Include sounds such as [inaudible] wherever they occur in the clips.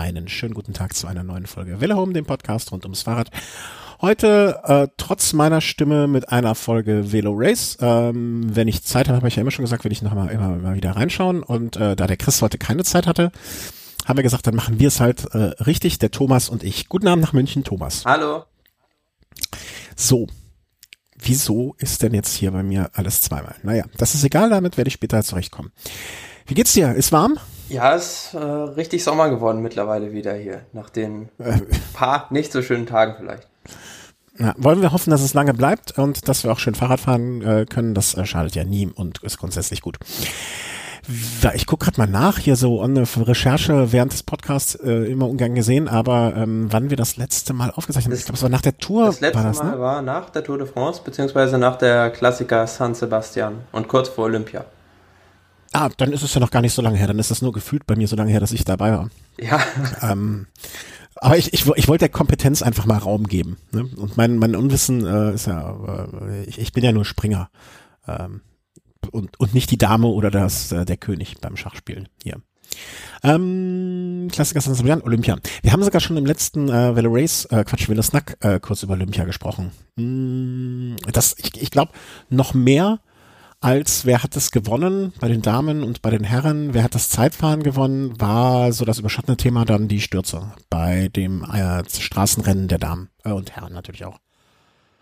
einen schönen guten Tag zu einer neuen Folge Welle Home, dem Podcast rund ums Fahrrad. Heute äh, trotz meiner Stimme mit einer Folge Velo Race. Ähm, wenn ich Zeit habe, habe ich ja immer schon gesagt, will ich noch mal immer, immer wieder reinschauen. Und äh, da der Chris heute keine Zeit hatte, haben wir gesagt, dann machen wir es halt äh, richtig, der Thomas und ich. Guten Abend nach München, Thomas. Hallo. So, wieso ist denn jetzt hier bei mir alles zweimal? Naja, das ist egal, damit werde ich später zurechtkommen. Wie geht's dir? Ist warm? Ja, ist äh, richtig Sommer geworden mittlerweile wieder hier, nach den [laughs] paar nicht so schönen Tagen vielleicht. Ja, wollen wir hoffen, dass es lange bleibt und dass wir auch schön Fahrrad fahren äh, können. Das äh, schadet ja nie und ist grundsätzlich gut. Ich gucke gerade mal nach, hier so eine Recherche während des Podcasts äh, immer ungern gesehen, aber ähm, wann wir das letzte Mal aufgezeichnet haben, ich glaube, es war nach der Tour. Das letzte war das, Mal ne? war nach der Tour de France, beziehungsweise nach der Klassiker San Sebastian und kurz vor Olympia. Ah, dann ist es ja noch gar nicht so lange her, dann ist es nur gefühlt bei mir so lange her, dass ich dabei war. Ja. Ähm, aber ich, ich, ich wollte der Kompetenz einfach mal Raum geben. Ne? Und mein, mein Unwissen äh, ist ja, äh, ich, ich bin ja nur Springer. Ähm, und, und nicht die Dame oder das, äh, der König beim Schachspielen hier. Ähm, Klassiker San Sebastian, Olympia. Wir haben sogar schon im letzten äh, Velo Race, äh, Quatsch, Velo Snack äh, kurz über Olympia gesprochen. Mm, das, ich, ich glaube, noch mehr als wer hat es gewonnen bei den Damen und bei den Herren, wer hat das Zeitfahren gewonnen, war so das überschattende Thema dann die Stürze bei dem äh, Straßenrennen der Damen äh, und Herren natürlich auch.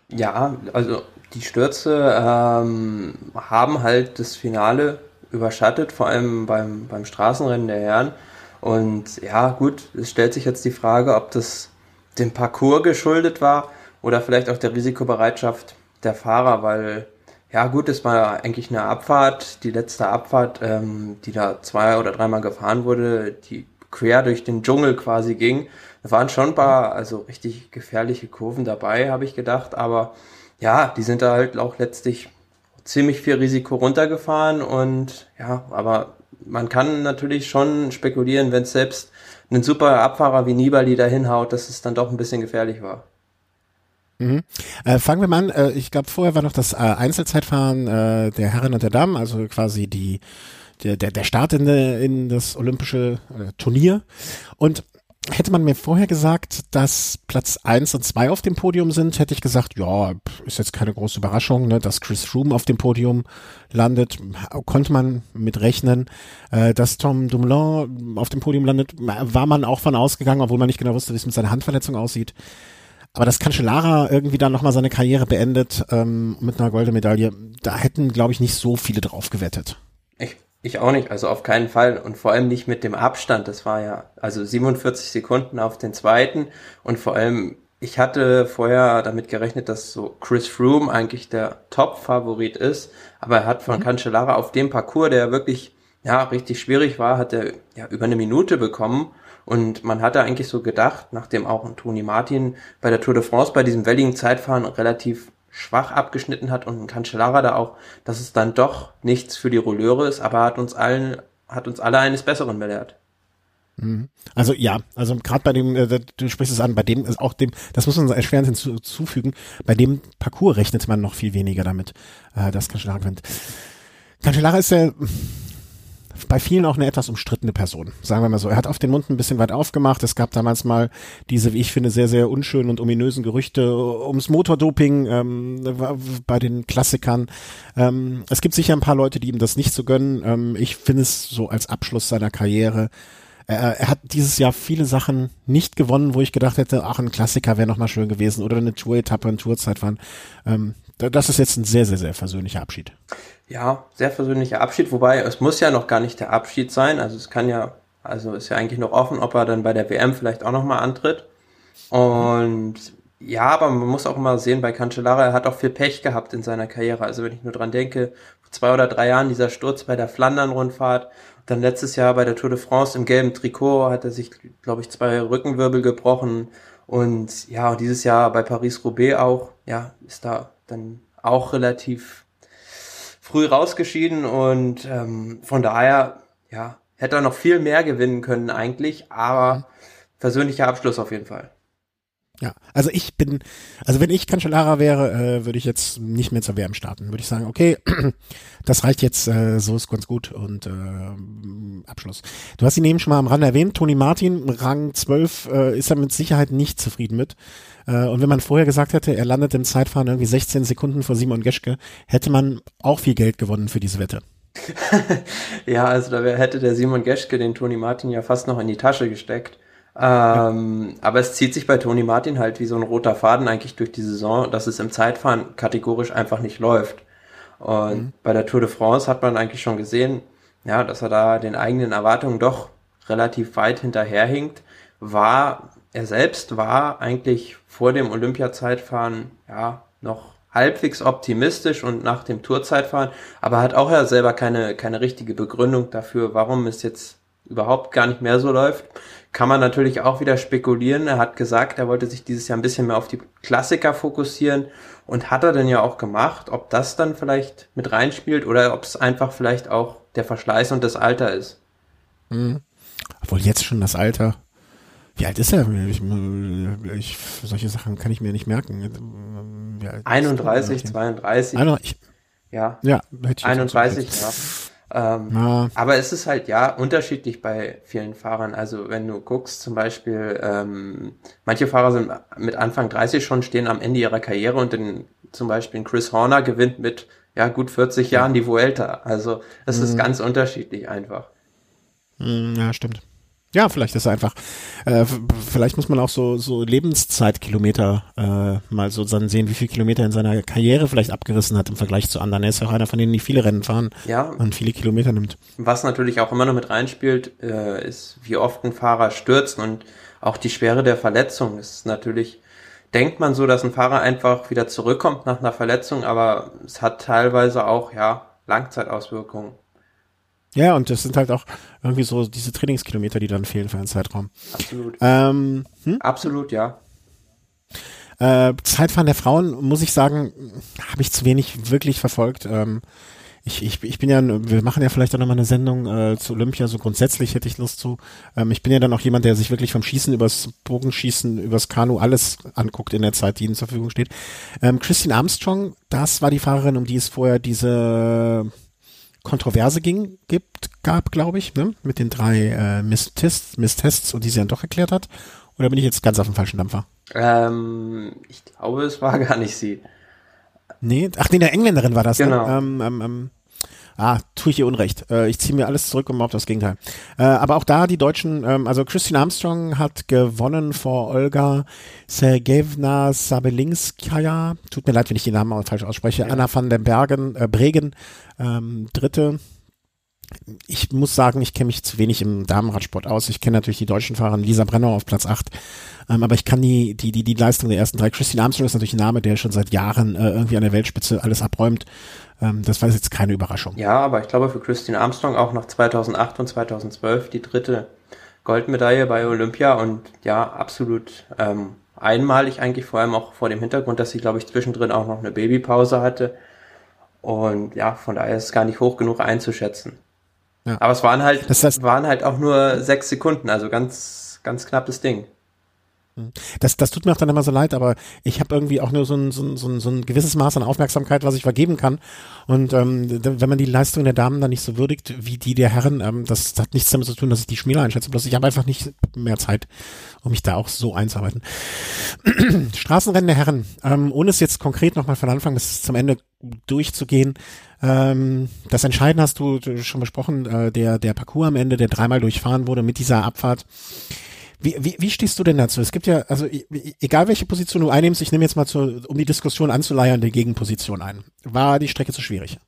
Ja, also die Stürze ähm, haben halt das Finale überschattet, vor allem beim, beim Straßenrennen der Herren. Und ja, gut, es stellt sich jetzt die Frage, ob das dem Parcours geschuldet war oder vielleicht auch der Risikobereitschaft der Fahrer, weil ja gut, es war eigentlich eine Abfahrt, die letzte Abfahrt, ähm, die da zwei oder dreimal gefahren wurde, die quer durch den Dschungel quasi ging. Da waren schon ein paar, also richtig gefährliche Kurven dabei, habe ich gedacht, aber ja, die sind da halt auch letztlich ziemlich viel Risiko runtergefahren und ja, aber man kann natürlich schon spekulieren, wenn es selbst ein super Abfahrer wie Nibali da hinhaut, dass es dann doch ein bisschen gefährlich war. Mhm. Äh, fangen wir mal an. Äh, ich glaube, vorher war noch das äh, Einzelzeitfahren äh, der Herren und der Damen, also quasi die der, der, der Start in, de, in das olympische äh, Turnier. Und hätte man mir vorher gesagt, dass Platz eins und zwei auf dem Podium sind, hätte ich gesagt, ja, ist jetzt keine große Überraschung, ne, dass Chris Froome auf dem Podium landet, konnte man mit rechnen. Äh, dass Tom Dumoulin auf dem Podium landet, war man auch von ausgegangen, obwohl man nicht genau wusste, wie es mit seiner Handverletzung aussieht. Aber dass Cancellara irgendwie dann nochmal seine Karriere beendet ähm, mit einer Goldmedaille, da hätten, glaube ich, nicht so viele drauf gewettet. Ich, ich auch nicht, also auf keinen Fall und vor allem nicht mit dem Abstand. Das war ja also 47 Sekunden auf den zweiten und vor allem ich hatte vorher damit gerechnet, dass so Chris Froome eigentlich der Top-Favorit ist, aber er hat von mhm. Cancellara auf dem Parcours, der wirklich ja richtig schwierig war, hat er ja über eine Minute bekommen und man hatte eigentlich so gedacht, nachdem auch Toni Martin bei der Tour de France bei diesem welligen Zeitfahren relativ schwach abgeschnitten hat und ein Cancellara da auch, dass es dann doch nichts für die Rolleure ist, aber hat uns allen, hat uns alle eines Besseren belehrt. Mhm. Also ja, also gerade bei dem, äh, du sprichst es an, bei dem ist auch dem, das muss man erschwerend hinzufügen, bei dem Parcours rechnet man noch viel weniger damit, äh, dass Cancellara gewinnt. Cancellara ist ja bei vielen auch eine etwas umstrittene Person, sagen wir mal so. Er hat auf den Mund ein bisschen weit aufgemacht. Es gab damals mal diese, wie ich finde, sehr, sehr unschönen und ominösen Gerüchte ums Motordoping ähm, bei den Klassikern. Ähm, es gibt sicher ein paar Leute, die ihm das nicht so gönnen. Ähm, ich finde es so als Abschluss seiner Karriere er, hat dieses Jahr viele Sachen nicht gewonnen, wo ich gedacht hätte, ach, ein Klassiker wäre nochmal schön gewesen oder eine Tour-Etappe, ein Tourzeitfahren. Ähm, das ist jetzt ein sehr, sehr, sehr versöhnlicher Abschied. Ja, sehr versöhnlicher Abschied, wobei es muss ja noch gar nicht der Abschied sein. Also es kann ja, also ist ja eigentlich noch offen, ob er dann bei der WM vielleicht auch nochmal antritt. Und ja, aber man muss auch immer sehen, bei Cancellara, er hat auch viel Pech gehabt in seiner Karriere. Also wenn ich nur dran denke, vor zwei oder drei Jahren dieser Sturz bei der Flandern-Rundfahrt, dann letztes Jahr bei der Tour de France im gelben Trikot hat er sich, glaube ich, zwei Rückenwirbel gebrochen. Und ja, dieses Jahr bei Paris-Roubaix auch, ja, ist da dann auch relativ früh rausgeschieden und ähm, von daher, ja, hätte er noch viel mehr gewinnen können eigentlich, aber versöhnlicher Abschluss auf jeden Fall. Ja, also ich bin, also wenn ich Cancellara wäre, äh, würde ich jetzt nicht mehr zur WM starten. Würde ich sagen, okay, [clears throat] das reicht jetzt, äh, so ist ganz gut und äh, Abschluss. Du hast ihn eben schon mal am Rand erwähnt, Toni Martin, Rang 12, äh, ist er mit Sicherheit nicht zufrieden mit. Äh, und wenn man vorher gesagt hätte, er landet im Zeitfahren irgendwie 16 Sekunden vor Simon Geschke, hätte man auch viel Geld gewonnen für diese Wette. [laughs] ja, also da hätte der Simon Geschke den Toni Martin ja fast noch in die Tasche gesteckt. Ähm, ja. Aber es zieht sich bei Toni Martin halt wie so ein roter Faden eigentlich durch die Saison, dass es im Zeitfahren kategorisch einfach nicht läuft. Und mhm. bei der Tour de France hat man eigentlich schon gesehen, ja, dass er da den eigenen Erwartungen doch relativ weit hinterherhinkt. War, er selbst war eigentlich vor dem Olympiazeitfahren, ja, noch halbwegs optimistisch und nach dem Tourzeitfahren, aber hat auch ja selber keine, keine richtige Begründung dafür, warum es jetzt überhaupt gar nicht mehr so läuft. Kann man natürlich auch wieder spekulieren. Er hat gesagt, er wollte sich dieses Jahr ein bisschen mehr auf die Klassiker fokussieren und hat er denn ja auch gemacht. Ob das dann vielleicht mit reinspielt oder ob es einfach vielleicht auch der Verschleiß und das Alter ist. Mhm. Obwohl jetzt schon das Alter. Wie alt ist er? Ich, ich, solche Sachen kann ich mir nicht merken. 31, 32. 31. Ja. Ja, 31, ja. Ähm, ja. Aber es ist halt ja unterschiedlich bei vielen Fahrern. Also wenn du guckst, zum Beispiel, ähm, manche Fahrer sind mit Anfang 30 schon, stehen am Ende ihrer Karriere und in, zum Beispiel Chris Horner gewinnt mit ja gut 40 Jahren die Vuelta. Also es mhm. ist ganz unterschiedlich einfach. Mhm, ja, stimmt. Ja, vielleicht ist er einfach, äh, vielleicht muss man auch so, so Lebenszeitkilometer äh, mal so dann sehen, wie viele Kilometer in seiner Karriere vielleicht abgerissen hat im Vergleich zu anderen. Er ist ja auch einer von denen, die viele Rennen fahren ja. und viele Kilometer nimmt. Was natürlich auch immer noch mit reinspielt, äh, ist, wie oft ein Fahrer stürzt und auch die Schwere der Verletzung ist natürlich, denkt man so, dass ein Fahrer einfach wieder zurückkommt nach einer Verletzung, aber es hat teilweise auch, ja, Langzeitauswirkungen. Ja, und das sind halt auch irgendwie so diese Trainingskilometer, die dann fehlen für einen Zeitraum. Absolut. Ähm, hm? Absolut, ja. Äh, Zeitfahren der Frauen, muss ich sagen, habe ich zu wenig wirklich verfolgt. Ähm, ich, ich, ich bin ja, wir machen ja vielleicht auch nochmal eine Sendung äh, zu Olympia, so grundsätzlich hätte ich Lust zu. Ähm, ich bin ja dann auch jemand, der sich wirklich vom Schießen übers Bogenschießen, übers Kanu alles anguckt in der Zeit, die ihnen zur Verfügung steht. Ähm, Christine Armstrong, das war die Fahrerin, um die es vorher diese Kontroverse ging, gibt, gab, glaube ich, ne? mit den drei äh, Misstests, Misstests und die sie dann doch erklärt hat. Oder bin ich jetzt ganz auf dem falschen Dampfer? Ähm, ich glaube, es war gar nicht sie. Nee, ach nee, der Engländerin war das. Ne? Genau. Ne? Ähm, ähm, ähm, ah, tue ich ihr Unrecht. Äh, ich ziehe mir alles zurück und behaupte das Gegenteil. Äh, aber auch da die Deutschen, ähm, also Christine Armstrong hat gewonnen vor Olga Sergejevna Sabelinskaya. Tut mir leid, wenn ich den Namen falsch ausspreche. Ja. Anna van den Bergen, äh, Bregen, ähm, dritte. Ich muss sagen, ich kenne mich zu wenig im Damenradsport aus. Ich kenne natürlich die deutschen Fahrer, Lisa Brenner auf Platz 8. Ähm, aber ich kann die, die, die, die Leistung der ersten drei. Christine Armstrong ist natürlich ein Name, der schon seit Jahren äh, irgendwie an der Weltspitze alles abräumt. Ähm, das war jetzt keine Überraschung. Ja, aber ich glaube für Christine Armstrong auch nach 2008 und 2012 die dritte Goldmedaille bei Olympia und ja, absolut ähm, einmalig eigentlich, vor allem auch vor dem Hintergrund, dass sie, glaube ich, zwischendrin auch noch eine Babypause hatte. Und ja, von daher ist es gar nicht hoch genug einzuschätzen. Ja. Aber es waren halt, das heißt, waren halt auch nur sechs Sekunden, also ganz, ganz knappes Ding. Das, das tut mir auch dann immer so leid, aber ich habe irgendwie auch nur so ein, so, ein, so, ein, so ein gewisses Maß an Aufmerksamkeit, was ich vergeben kann. Und ähm, wenn man die Leistung der Damen dann nicht so würdigt wie die der Herren, ähm, das, das hat nichts damit zu tun, dass ich die Spieler einschätze. Bloß ich habe einfach nicht mehr Zeit, um mich da auch so einzuarbeiten. [clears throat] Straßenrennen der Herren, ähm, ohne es jetzt konkret nochmal von Anfang bis zum Ende durchzugehen. Ähm, das Entscheiden hast du schon besprochen, äh, der, der Parcours am Ende, der dreimal durchfahren wurde mit dieser Abfahrt. Wie, wie, wie stehst du denn dazu? Es gibt ja, also egal welche Position du einnimmst, ich nehme jetzt mal zu, um die Diskussion anzuleiern, die Gegenposition ein. War die Strecke zu schwierig?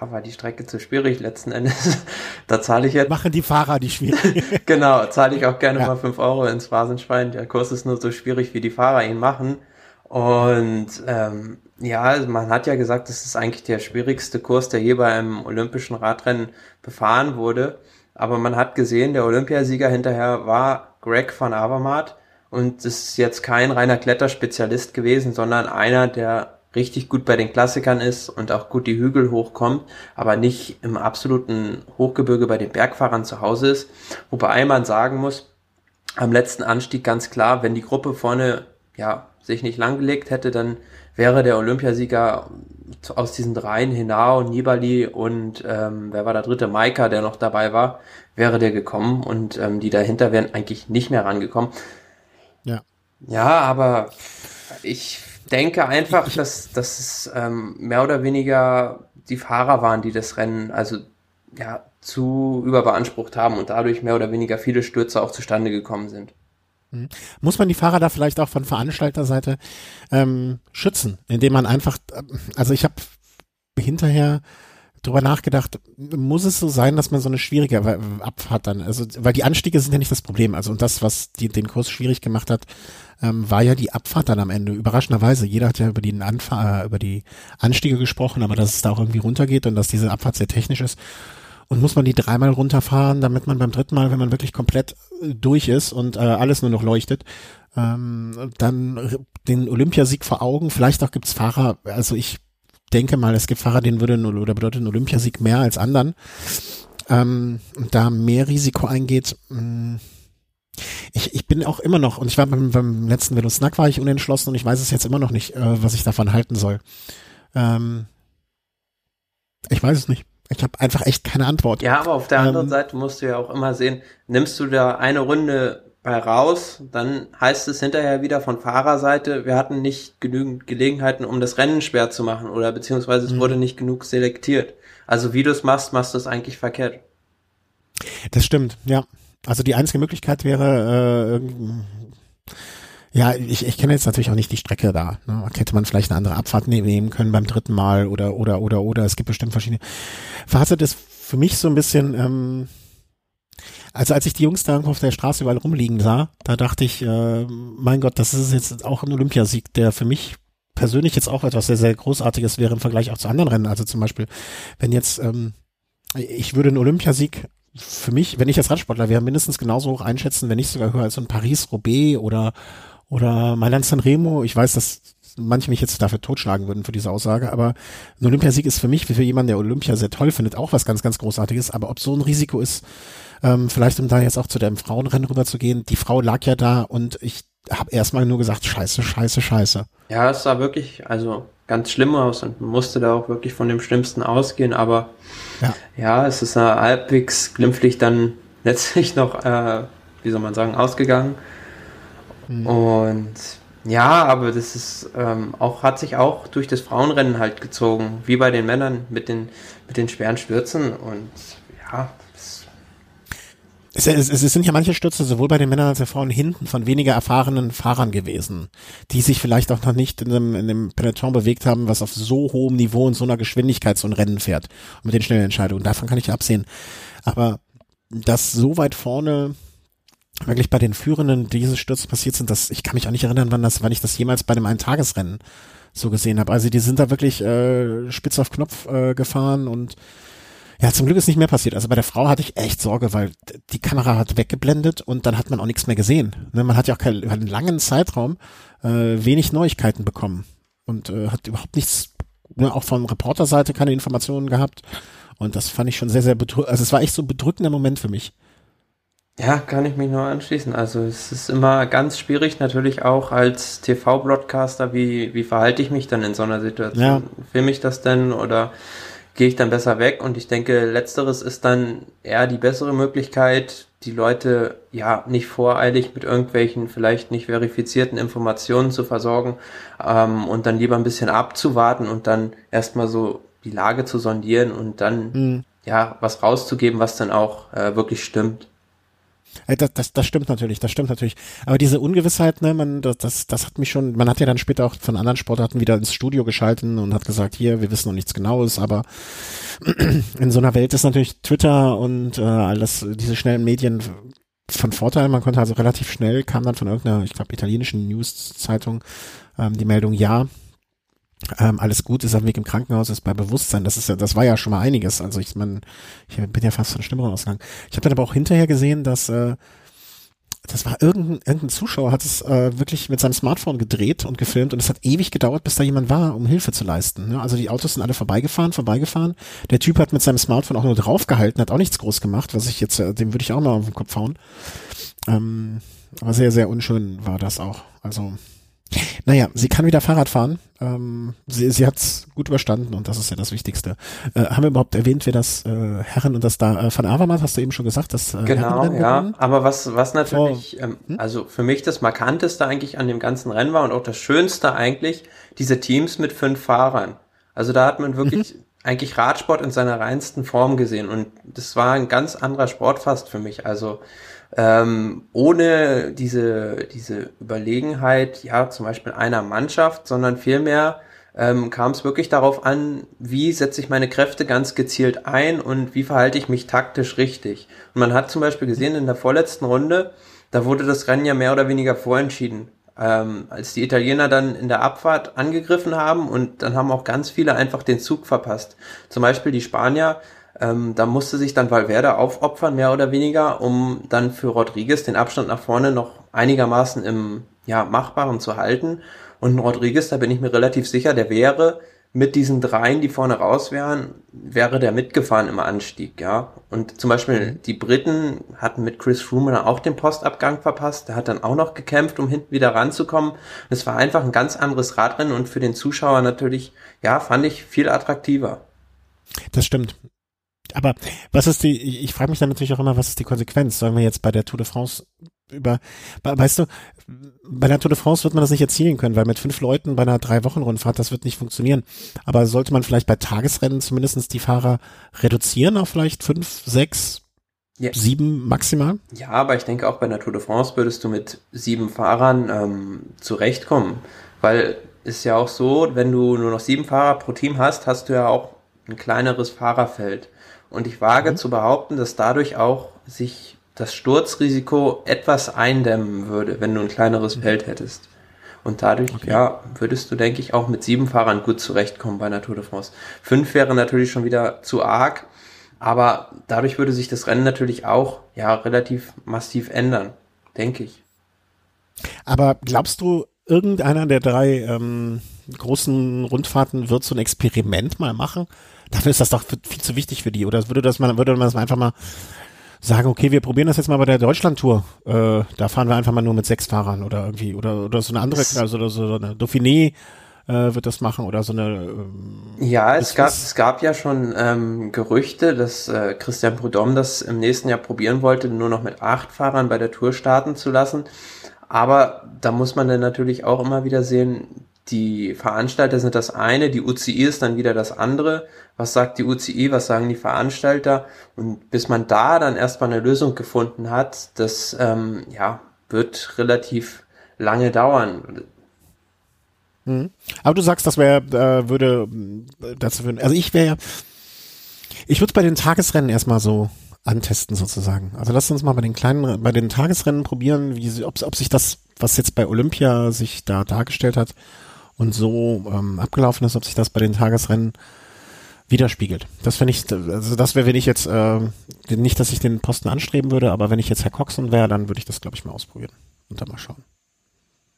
Ja, war die Strecke zu schwierig letzten Endes. [laughs] da zahle ich jetzt. Machen die Fahrer die schwierig. [laughs] genau, zahle ich auch gerne ja. mal fünf Euro ins Phrasenschwein. Der Kurs ist nur so schwierig, wie die Fahrer ihn machen. Und ähm, ja, also man hat ja gesagt, das ist eigentlich der schwierigste Kurs, der je bei einem olympischen Radrennen befahren wurde. Aber man hat gesehen, der Olympiasieger hinterher war Greg van Avermaet und ist jetzt kein reiner Kletterspezialist gewesen, sondern einer, der richtig gut bei den Klassikern ist und auch gut die Hügel hochkommt, aber nicht im absoluten Hochgebirge bei den Bergfahrern zu Hause ist. Wobei man sagen muss, am letzten Anstieg ganz klar, wenn die Gruppe vorne ja sich nicht langgelegt hätte, dann wäre der Olympiasieger aus diesen dreien, Hinao, Nibali und ähm, wer war der dritte, Maika, der noch dabei war, wäre der gekommen und ähm, die dahinter wären eigentlich nicht mehr rangekommen. Ja. Ja, aber ich denke einfach, dass, dass es ähm, mehr oder weniger die Fahrer waren, die das Rennen also ja zu überbeansprucht haben und dadurch mehr oder weniger viele Stürze auch zustande gekommen sind. Mhm. Muss man die Fahrer da vielleicht auch von Veranstalterseite ähm, schützen, indem man einfach, äh, also ich habe hinterher drüber nachgedacht, muss es so sein, dass man so eine schwierige Abfahrt dann, also weil die Anstiege sind ja nicht das Problem, also und das, was die, den Kurs schwierig gemacht hat, ähm, war ja die Abfahrt dann am Ende. Überraschenderweise, jeder hat ja über die, Anfahr äh, über die Anstiege gesprochen, aber dass es da auch irgendwie runtergeht und dass diese Abfahrt sehr technisch ist. Und muss man die dreimal runterfahren, damit man beim dritten Mal, wenn man wirklich komplett äh, durch ist und äh, alles nur noch leuchtet, ähm, dann den Olympiasieg vor Augen. Vielleicht auch gibt's Fahrer, also ich denke mal, es gibt Fahrer, denen würde oder bedeutet ein Olympiasieg mehr als anderen. Ähm, da mehr Risiko eingeht. Mh, mm, ich, ich bin auch immer noch, und ich war beim, beim letzten Velo Snack war ich unentschlossen und ich weiß es jetzt immer noch nicht, äh, was ich davon halten soll. Ähm, ich weiß es nicht. Ich habe einfach echt keine Antwort. Ja, aber auf der anderen ähm, Seite musst du ja auch immer sehen, nimmst du da eine Runde bei raus, dann heißt es hinterher wieder von Fahrerseite, wir hatten nicht genügend Gelegenheiten, um das Rennen schwer zu machen oder beziehungsweise es mhm. wurde nicht genug selektiert. Also wie du es machst, machst du es eigentlich verkehrt. Das stimmt, ja. Also die einzige Möglichkeit wäre, äh, ja, ich, ich kenne jetzt natürlich auch nicht die Strecke da. Ne? Hätte man vielleicht eine andere Abfahrt ne-, nehmen können beim dritten Mal oder oder oder oder. Es gibt bestimmt verschiedene. Fazit ist für mich so ein bisschen, ähm, also als ich die Jungs da auf der Straße überall rumliegen sah, da dachte ich, äh, mein Gott, das ist jetzt auch ein Olympiasieg, der für mich persönlich jetzt auch etwas sehr, sehr Großartiges wäre im Vergleich auch zu anderen Rennen. Also zum Beispiel, wenn jetzt, ähm, ich würde einen Olympiasieg für mich, wenn ich als Radsportler wäre, mindestens genauso hoch einschätzen, wenn nicht sogar höher als so ein Paris-Roubaix oder, oder Mailand Sanremo. Ich weiß, dass manche mich jetzt dafür totschlagen würden für diese Aussage, aber ein Olympiasieg ist für mich, wie für jemanden, der Olympia sehr toll findet, auch was ganz, ganz Großartiges. Aber ob so ein Risiko ist, ähm, vielleicht um da jetzt auch zu dem Frauenrennen rüber zu gehen, die Frau lag ja da und ich habe erstmal nur gesagt, scheiße, scheiße, scheiße. Ja, es sah wirklich, also ganz schlimm aus und musste da auch wirklich von dem Schlimmsten ausgehen, aber ja, ja es ist halbwegs glimpflich dann letztlich noch, äh, wie soll man sagen, ausgegangen. Mhm. Und ja, aber das ist ähm, auch, hat sich auch durch das Frauenrennen halt gezogen, wie bei den Männern mit den, mit den schweren Stürzen und ja, es, es, es sind ja manche Stürze sowohl bei den Männern als auch Frauen hinten von weniger erfahrenen Fahrern gewesen, die sich vielleicht auch noch nicht in einem, in einem Peloton bewegt haben, was auf so hohem Niveau und so einer Geschwindigkeit so ein Rennen fährt und mit den schnellen Entscheidungen. Davon kann ich absehen. Aber dass so weit vorne wirklich bei den Führenden diese Stürze passiert sind, dass ich kann mich auch nicht erinnern, wann das, wann ich das jemals bei einem Eintagesrennen so gesehen habe. Also die sind da wirklich äh, spitz auf Knopf äh, gefahren und ja, zum Glück ist nicht mehr passiert. Also bei der Frau hatte ich echt Sorge, weil die Kamera hat weggeblendet und dann hat man auch nichts mehr gesehen. Ne, man hat ja auch keinen, einen langen Zeitraum äh, wenig Neuigkeiten bekommen und äh, hat überhaupt nichts, ne, auch von Reporterseite keine Informationen gehabt. Und das fand ich schon sehr, sehr bedrückend. Also es war echt so ein bedrückender Moment für mich. Ja, kann ich mich nur anschließen. Also es ist immer ganz schwierig natürlich auch als TV-Broadcaster, wie, wie verhalte ich mich dann in so einer Situation? Ja. Filme ich das denn oder gehe ich dann besser weg. Und ich denke, letzteres ist dann eher die bessere Möglichkeit, die Leute ja nicht voreilig mit irgendwelchen vielleicht nicht verifizierten Informationen zu versorgen ähm, und dann lieber ein bisschen abzuwarten und dann erstmal so die Lage zu sondieren und dann mhm. ja was rauszugeben, was dann auch äh, wirklich stimmt. Äh, das, das, das stimmt natürlich, das stimmt natürlich. Aber diese Ungewissheit, ne, man, das, das, das hat mich schon, man hat ja dann später auch von anderen Sportarten wieder ins Studio geschalten und hat gesagt, hier, wir wissen noch nichts Genaues, aber [clears throat] in so einer Welt ist natürlich Twitter und äh, alles, diese schnellen Medien von Vorteil. Man konnte also relativ schnell, kam dann von irgendeiner, ich glaube, italienischen News-Zeitung ähm, die Meldung, ja, ähm, alles gut, ist dem Weg im Krankenhaus, ist bei Bewusstsein. Das ist ja, das war ja schon mal einiges. Also ich meine, ich bin ja fast von Stimmung ausgegangen. Ich habe dann aber auch hinterher gesehen, dass äh, das war irgendein, irgendein Zuschauer hat es äh, wirklich mit seinem Smartphone gedreht und gefilmt und es hat ewig gedauert, bis da jemand war, um Hilfe zu leisten. Ne? Also die Autos sind alle vorbeigefahren, vorbeigefahren. Der Typ hat mit seinem Smartphone auch nur draufgehalten, hat auch nichts groß gemacht, was ich jetzt, äh, dem würde ich auch mal auf den Kopf hauen. Ähm, aber sehr, sehr unschön war das auch. Also, naja, sie kann wieder Fahrrad fahren. Ähm, sie sie hat es gut überstanden und das ist ja das Wichtigste. Äh, haben wir überhaupt erwähnt, wer das äh, Herren und das da äh, Van Avermaet, hast du eben schon gesagt, das äh, Genau, ja. Aber was, was natürlich, ähm, hm? also für mich das Markanteste eigentlich an dem ganzen Rennen war und auch das Schönste eigentlich, diese Teams mit fünf Fahrern. Also da hat man wirklich mhm. eigentlich Radsport in seiner reinsten Form gesehen und das war ein ganz anderer Sport fast für mich. Also ähm, ohne diese, diese Überlegenheit, ja, zum Beispiel einer Mannschaft, sondern vielmehr ähm, kam es wirklich darauf an, wie setze ich meine Kräfte ganz gezielt ein und wie verhalte ich mich taktisch richtig. Und man hat zum Beispiel gesehen, in der vorletzten Runde, da wurde das Rennen ja mehr oder weniger vorentschieden. Ähm, als die Italiener dann in der Abfahrt angegriffen haben und dann haben auch ganz viele einfach den Zug verpasst. Zum Beispiel die Spanier ähm, da musste sich dann Valverde aufopfern, mehr oder weniger, um dann für Rodriguez den Abstand nach vorne noch einigermaßen im ja, Machbaren zu halten. Und Rodriguez, da bin ich mir relativ sicher, der wäre mit diesen dreien, die vorne raus wären, wäre der mitgefahren im Anstieg, ja. Und zum Beispiel mhm. die Briten hatten mit Chris Froome dann auch den Postabgang verpasst. Der hat dann auch noch gekämpft, um hinten wieder ranzukommen. Es war einfach ein ganz anderes Radrennen und für den Zuschauer natürlich, ja, fand ich viel attraktiver. Das stimmt aber was ist die, ich, ich frage mich dann natürlich auch immer, was ist die Konsequenz? Sollen wir jetzt bei der Tour de France über, weißt du, bei der Tour de France wird man das nicht erzielen können, weil mit fünf Leuten bei einer drei Wochen Rundfahrt, das wird nicht funktionieren. Aber sollte man vielleicht bei Tagesrennen zumindestens die Fahrer reduzieren auf vielleicht fünf, sechs, ja. sieben maximal? Ja, aber ich denke auch bei der Tour de France würdest du mit sieben Fahrern ähm, zurechtkommen, weil ist ja auch so, wenn du nur noch sieben Fahrer pro Team hast, hast du ja auch ein kleineres Fahrerfeld. Und ich wage mhm. zu behaupten, dass dadurch auch sich das Sturzrisiko etwas eindämmen würde, wenn du ein kleineres mhm. Feld hättest. Und dadurch, okay. ja, würdest du, denke ich, auch mit sieben Fahrern gut zurechtkommen bei einer Tour de France. Fünf wäre natürlich schon wieder zu arg, aber dadurch würde sich das Rennen natürlich auch, ja, relativ massiv ändern, denke ich. Aber glaubst du, irgendeiner der drei ähm, großen Rundfahrten wird so ein Experiment mal machen? Dafür ist das doch viel zu wichtig für die. Oder würde das man, würde man das einfach mal sagen, okay, wir probieren das jetzt mal bei der Deutschlandtour. Äh, da fahren wir einfach mal nur mit sechs Fahrern oder irgendwie oder oder so eine andere, also oder so eine Dauphiné äh, wird das machen oder so eine. Ähm, ja, es gab es gab ja schon ähm, Gerüchte, dass äh, Christian Prudhomme das im nächsten Jahr probieren wollte, nur noch mit acht Fahrern bei der Tour starten zu lassen. Aber da muss man dann natürlich auch immer wieder sehen, die Veranstalter sind das eine, die UCI ist dann wieder das andere. Was sagt die UCI, was sagen die Veranstalter? Und bis man da dann erstmal eine Lösung gefunden hat, das ähm, ja, wird relativ lange dauern. Mhm. Aber du sagst, das wäre, äh, würde äh, dazu führen. Also ich wäre ich würde bei den Tagesrennen erstmal so antesten sozusagen. Also lass uns mal bei den kleinen, bei den Tagesrennen probieren, wie, ob, ob sich das, was jetzt bei Olympia sich da dargestellt hat, und so ähm, abgelaufen ist, ob sich das bei den Tagesrennen widerspiegelt. Das finde ich, also das wäre, wenn ich jetzt, äh, nicht, dass ich den Posten anstreben würde, aber wenn ich jetzt Herr Coxon wäre, dann würde ich das, glaube ich, mal ausprobieren und dann mal schauen.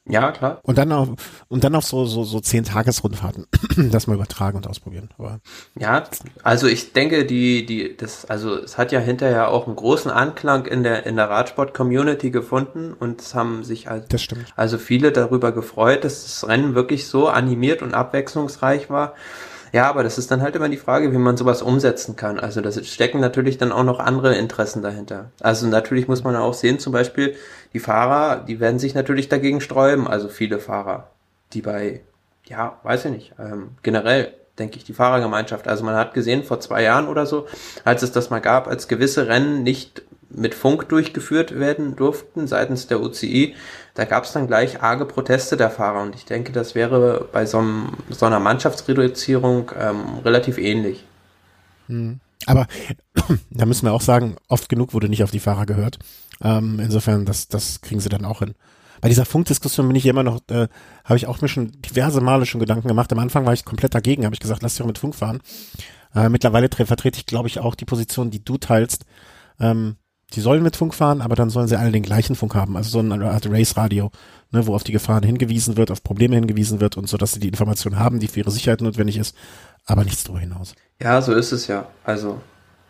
Ja, klar. Und dann auf, und dann auf so, so, so zehn Tagesrundfahrten, [clears throat] das mal übertragen und ausprobieren. Aber ja, also ich denke, die, die, das, also es hat ja hinterher auch einen großen Anklang in der, in der Radsport-Community gefunden und es haben sich also, das stimmt. also viele darüber gefreut, dass das Rennen wirklich so animiert und abwechslungsreich war. Ja, aber das ist dann halt immer die Frage, wie man sowas umsetzen kann. Also da stecken natürlich dann auch noch andere Interessen dahinter. Also natürlich muss man auch sehen, zum Beispiel die Fahrer, die werden sich natürlich dagegen sträuben. Also viele Fahrer, die bei, ja, weiß ich nicht, ähm, generell denke ich, die Fahrergemeinschaft. Also man hat gesehen, vor zwei Jahren oder so, als es das mal gab, als gewisse Rennen nicht mit Funk durchgeführt werden durften seitens der UCI, da gab es dann gleich arge Proteste der Fahrer und ich denke, das wäre bei so, einem, so einer Mannschaftsreduzierung ähm, relativ ähnlich. Hm. Aber [clears throat] da müssen wir auch sagen, oft genug wurde nicht auf die Fahrer gehört. Ähm, insofern, das, das kriegen sie dann auch hin. Bei dieser Funkdiskussion bin ich immer noch, äh, habe ich auch mir schon diverse Male schon Gedanken gemacht. Am Anfang war ich komplett dagegen, habe ich gesagt, lass dich auch mit Funk fahren. Äh, mittlerweile vertrete ich, glaube ich, auch die Position, die du teilst. Ähm, die sollen mit Funk fahren, aber dann sollen sie alle den gleichen Funk haben, also so eine Art Race-Radio, ne, wo auf die Gefahren hingewiesen wird, auf Probleme hingewiesen wird und so, dass sie die Information haben, die für ihre Sicherheit notwendig ist, aber nichts darüber hinaus. Ja, so ist es ja. Also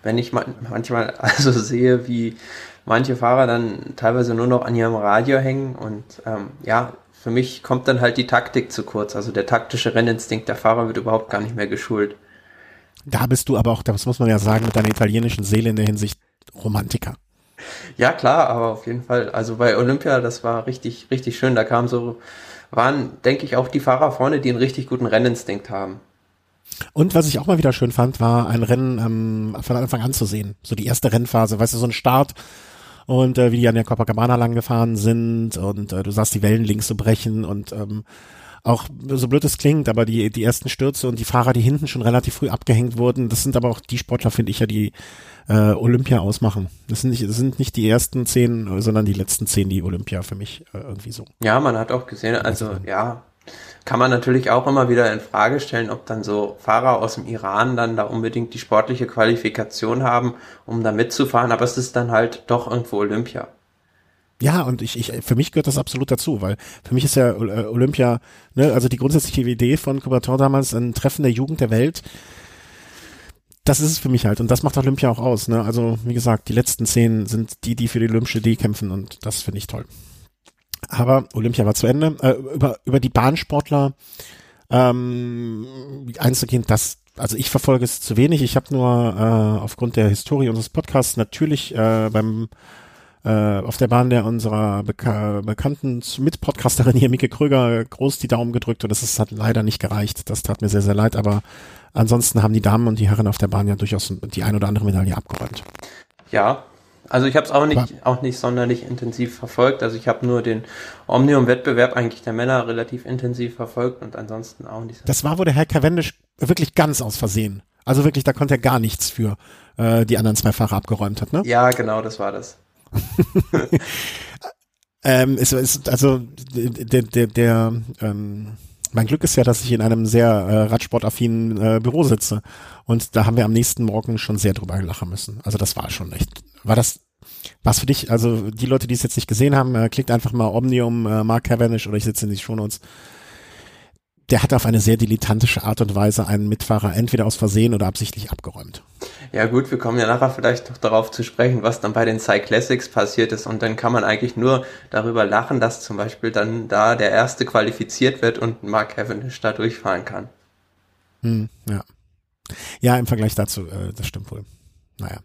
wenn ich manchmal [laughs] also sehe, wie manche Fahrer dann teilweise nur noch an ihrem Radio hängen und ähm, ja, für mich kommt dann halt die Taktik zu kurz. Also der taktische Renninstinkt der Fahrer wird überhaupt gar nicht mehr geschult. Da bist du aber auch, das muss man ja sagen, mit deiner italienischen Seele in der Hinsicht Romantiker. Ja, klar, aber auf jeden Fall. Also bei Olympia, das war richtig, richtig schön. Da kamen so, waren, denke ich, auch die Fahrer vorne, die einen richtig guten Renninstinkt haben. Und was ich auch mal wieder schön fand, war ein Rennen ähm, von Anfang an zu sehen. So die erste Rennphase, weißt du, so ein Start und äh, wie die an der Copacabana lang gefahren sind und äh, du sahst die Wellen links so brechen und ähm, auch so blöd es klingt, aber die, die ersten Stürze und die Fahrer, die hinten schon relativ früh abgehängt wurden, das sind aber auch die Sportler, finde ich ja, die äh, Olympia ausmachen. Das sind, nicht, das sind nicht die ersten zehn, sondern die letzten zehn, die Olympia für mich äh, irgendwie so. Ja, man hat auch gesehen, also ja, kann man natürlich auch immer wieder in Frage stellen, ob dann so Fahrer aus dem Iran dann da unbedingt die sportliche Qualifikation haben, um da mitzufahren, aber es ist dann halt doch irgendwo Olympia. Ja, und ich, ich, für mich gehört das absolut dazu, weil für mich ist ja äh, Olympia, ne, also die grundsätzliche Idee von Coubertin damals, ein Treffen der Jugend der Welt, das ist es für mich halt und das macht Olympia auch aus, ne, also wie gesagt, die letzten zehn sind die, die für die Olympische Idee kämpfen und das finde ich toll. Aber Olympia war zu Ende. Äh, über, über die Bahnsportler ähm, einzugehen, das, also ich verfolge es zu wenig. Ich habe nur äh, aufgrund der Historie unseres Podcasts natürlich äh, beim äh, auf der Bahn der unserer beka bekannten Mitpodcasterin hier, Mike Kröger, groß die Daumen gedrückt und das hat leider nicht gereicht. Das tat mir sehr, sehr leid, aber ansonsten haben die Damen und die Herren auf der Bahn ja durchaus die ein oder andere Medaille abgeräumt. Ja, also ich habe es auch nicht, auch nicht sonderlich intensiv verfolgt. Also ich habe nur den Omnium-Wettbewerb eigentlich der Männer relativ intensiv verfolgt und ansonsten auch nicht. Das war, wo der Herr Cavendish wirklich ganz aus Versehen. Also wirklich, da konnte er gar nichts für äh, die anderen zwei Fahrer abgeräumt hat, ne? Ja, genau, das war das. [laughs] ähm, es ist also der, der, der ähm, mein Glück ist ja, dass ich in einem sehr äh, radsportaffinen äh, Büro sitze. Und da haben wir am nächsten Morgen schon sehr drüber lachen müssen. Also das war schon echt. War das was für dich? Also die Leute, die es jetzt nicht gesehen haben, äh, klickt einfach mal Omnium, äh, Mark Cavendish oder ich sitze in die Shownotes der hat auf eine sehr dilettantische Art und Weise einen Mitfahrer entweder aus Versehen oder absichtlich abgeräumt. Ja gut, wir kommen ja nachher vielleicht noch darauf zu sprechen, was dann bei den Cyclassics passiert ist und dann kann man eigentlich nur darüber lachen, dass zum Beispiel dann da der Erste qualifiziert wird und Mark Cavendish da durchfahren kann. Hm, ja. Ja, im Vergleich dazu, äh, das stimmt wohl. Naja.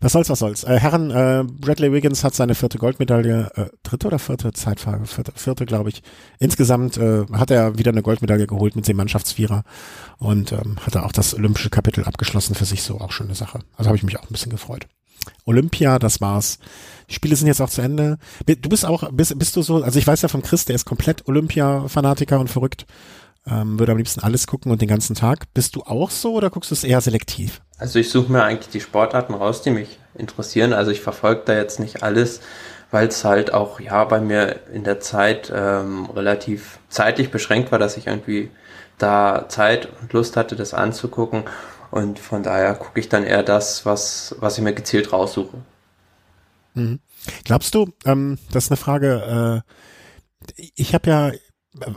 Was soll's, was soll's. Äh, Herren, äh, Bradley Wiggins hat seine vierte Goldmedaille, äh, dritte oder vierte Zeitfrage, vierte, vierte glaube ich. Insgesamt äh, hat er wieder eine Goldmedaille geholt mit dem Mannschaftsvierer und ähm, hat er auch das olympische Kapitel abgeschlossen für sich, so auch schöne Sache. Also habe ich mich auch ein bisschen gefreut. Olympia, das war's. Die Spiele sind jetzt auch zu Ende. Du bist auch, bist, bist du so, also ich weiß ja von Chris, der ist komplett Olympia-Fanatiker und verrückt ähm, würde am liebsten alles gucken und den ganzen Tag. Bist du auch so oder guckst du es eher selektiv? Also ich suche mir eigentlich die Sportarten raus, die mich interessieren. Also ich verfolge da jetzt nicht alles, weil es halt auch ja bei mir in der Zeit ähm, relativ zeitlich beschränkt war, dass ich irgendwie da Zeit und Lust hatte, das anzugucken. Und von daher gucke ich dann eher das, was, was ich mir gezielt raussuche. Mhm. Glaubst du, ähm, das ist eine Frage, äh, ich habe ja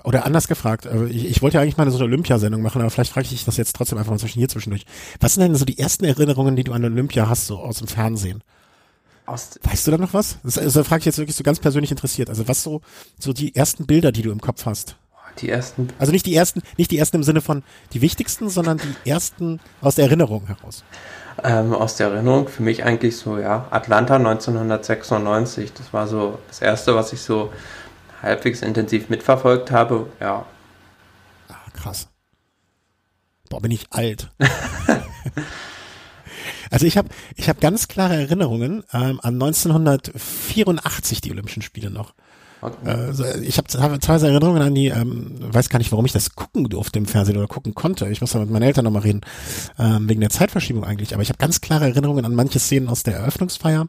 oder anders gefragt, äh, ich, ich wollte ja eigentlich mal so eine Olympiasendung machen, aber vielleicht frage ich dich das jetzt trotzdem einfach mal zwischen hier zwischendurch. Was sind denn so die ersten Erinnerungen, die du an Olympia hast, so aus dem Fernsehen? Aus weißt du da noch was? Das, also frage ich jetzt wirklich so ganz persönlich interessiert. Also was so, so die ersten Bilder, die du im Kopf hast? Die ersten. Also nicht die ersten, nicht die ersten im Sinne von die wichtigsten, sondern die ersten aus der Erinnerung heraus. Ähm, aus der Erinnerung für mich eigentlich so, ja, Atlanta 1996. Das war so das erste, was ich so halbwegs intensiv mitverfolgt habe, ja. Ah, krass. Boah, bin ich alt. [laughs] [laughs] also ich habe ich hab ganz klare Erinnerungen ähm, an 1984 die Olympischen Spiele noch. Okay. Also ich habe hab teilweise Erinnerungen an die, ähm, weiß gar nicht, warum ich das gucken durfte im Fernsehen oder gucken konnte. Ich muss da mit meinen Eltern nochmal reden, ähm, wegen der Zeitverschiebung eigentlich. Aber ich habe ganz klare Erinnerungen an manche Szenen aus der Eröffnungsfeier.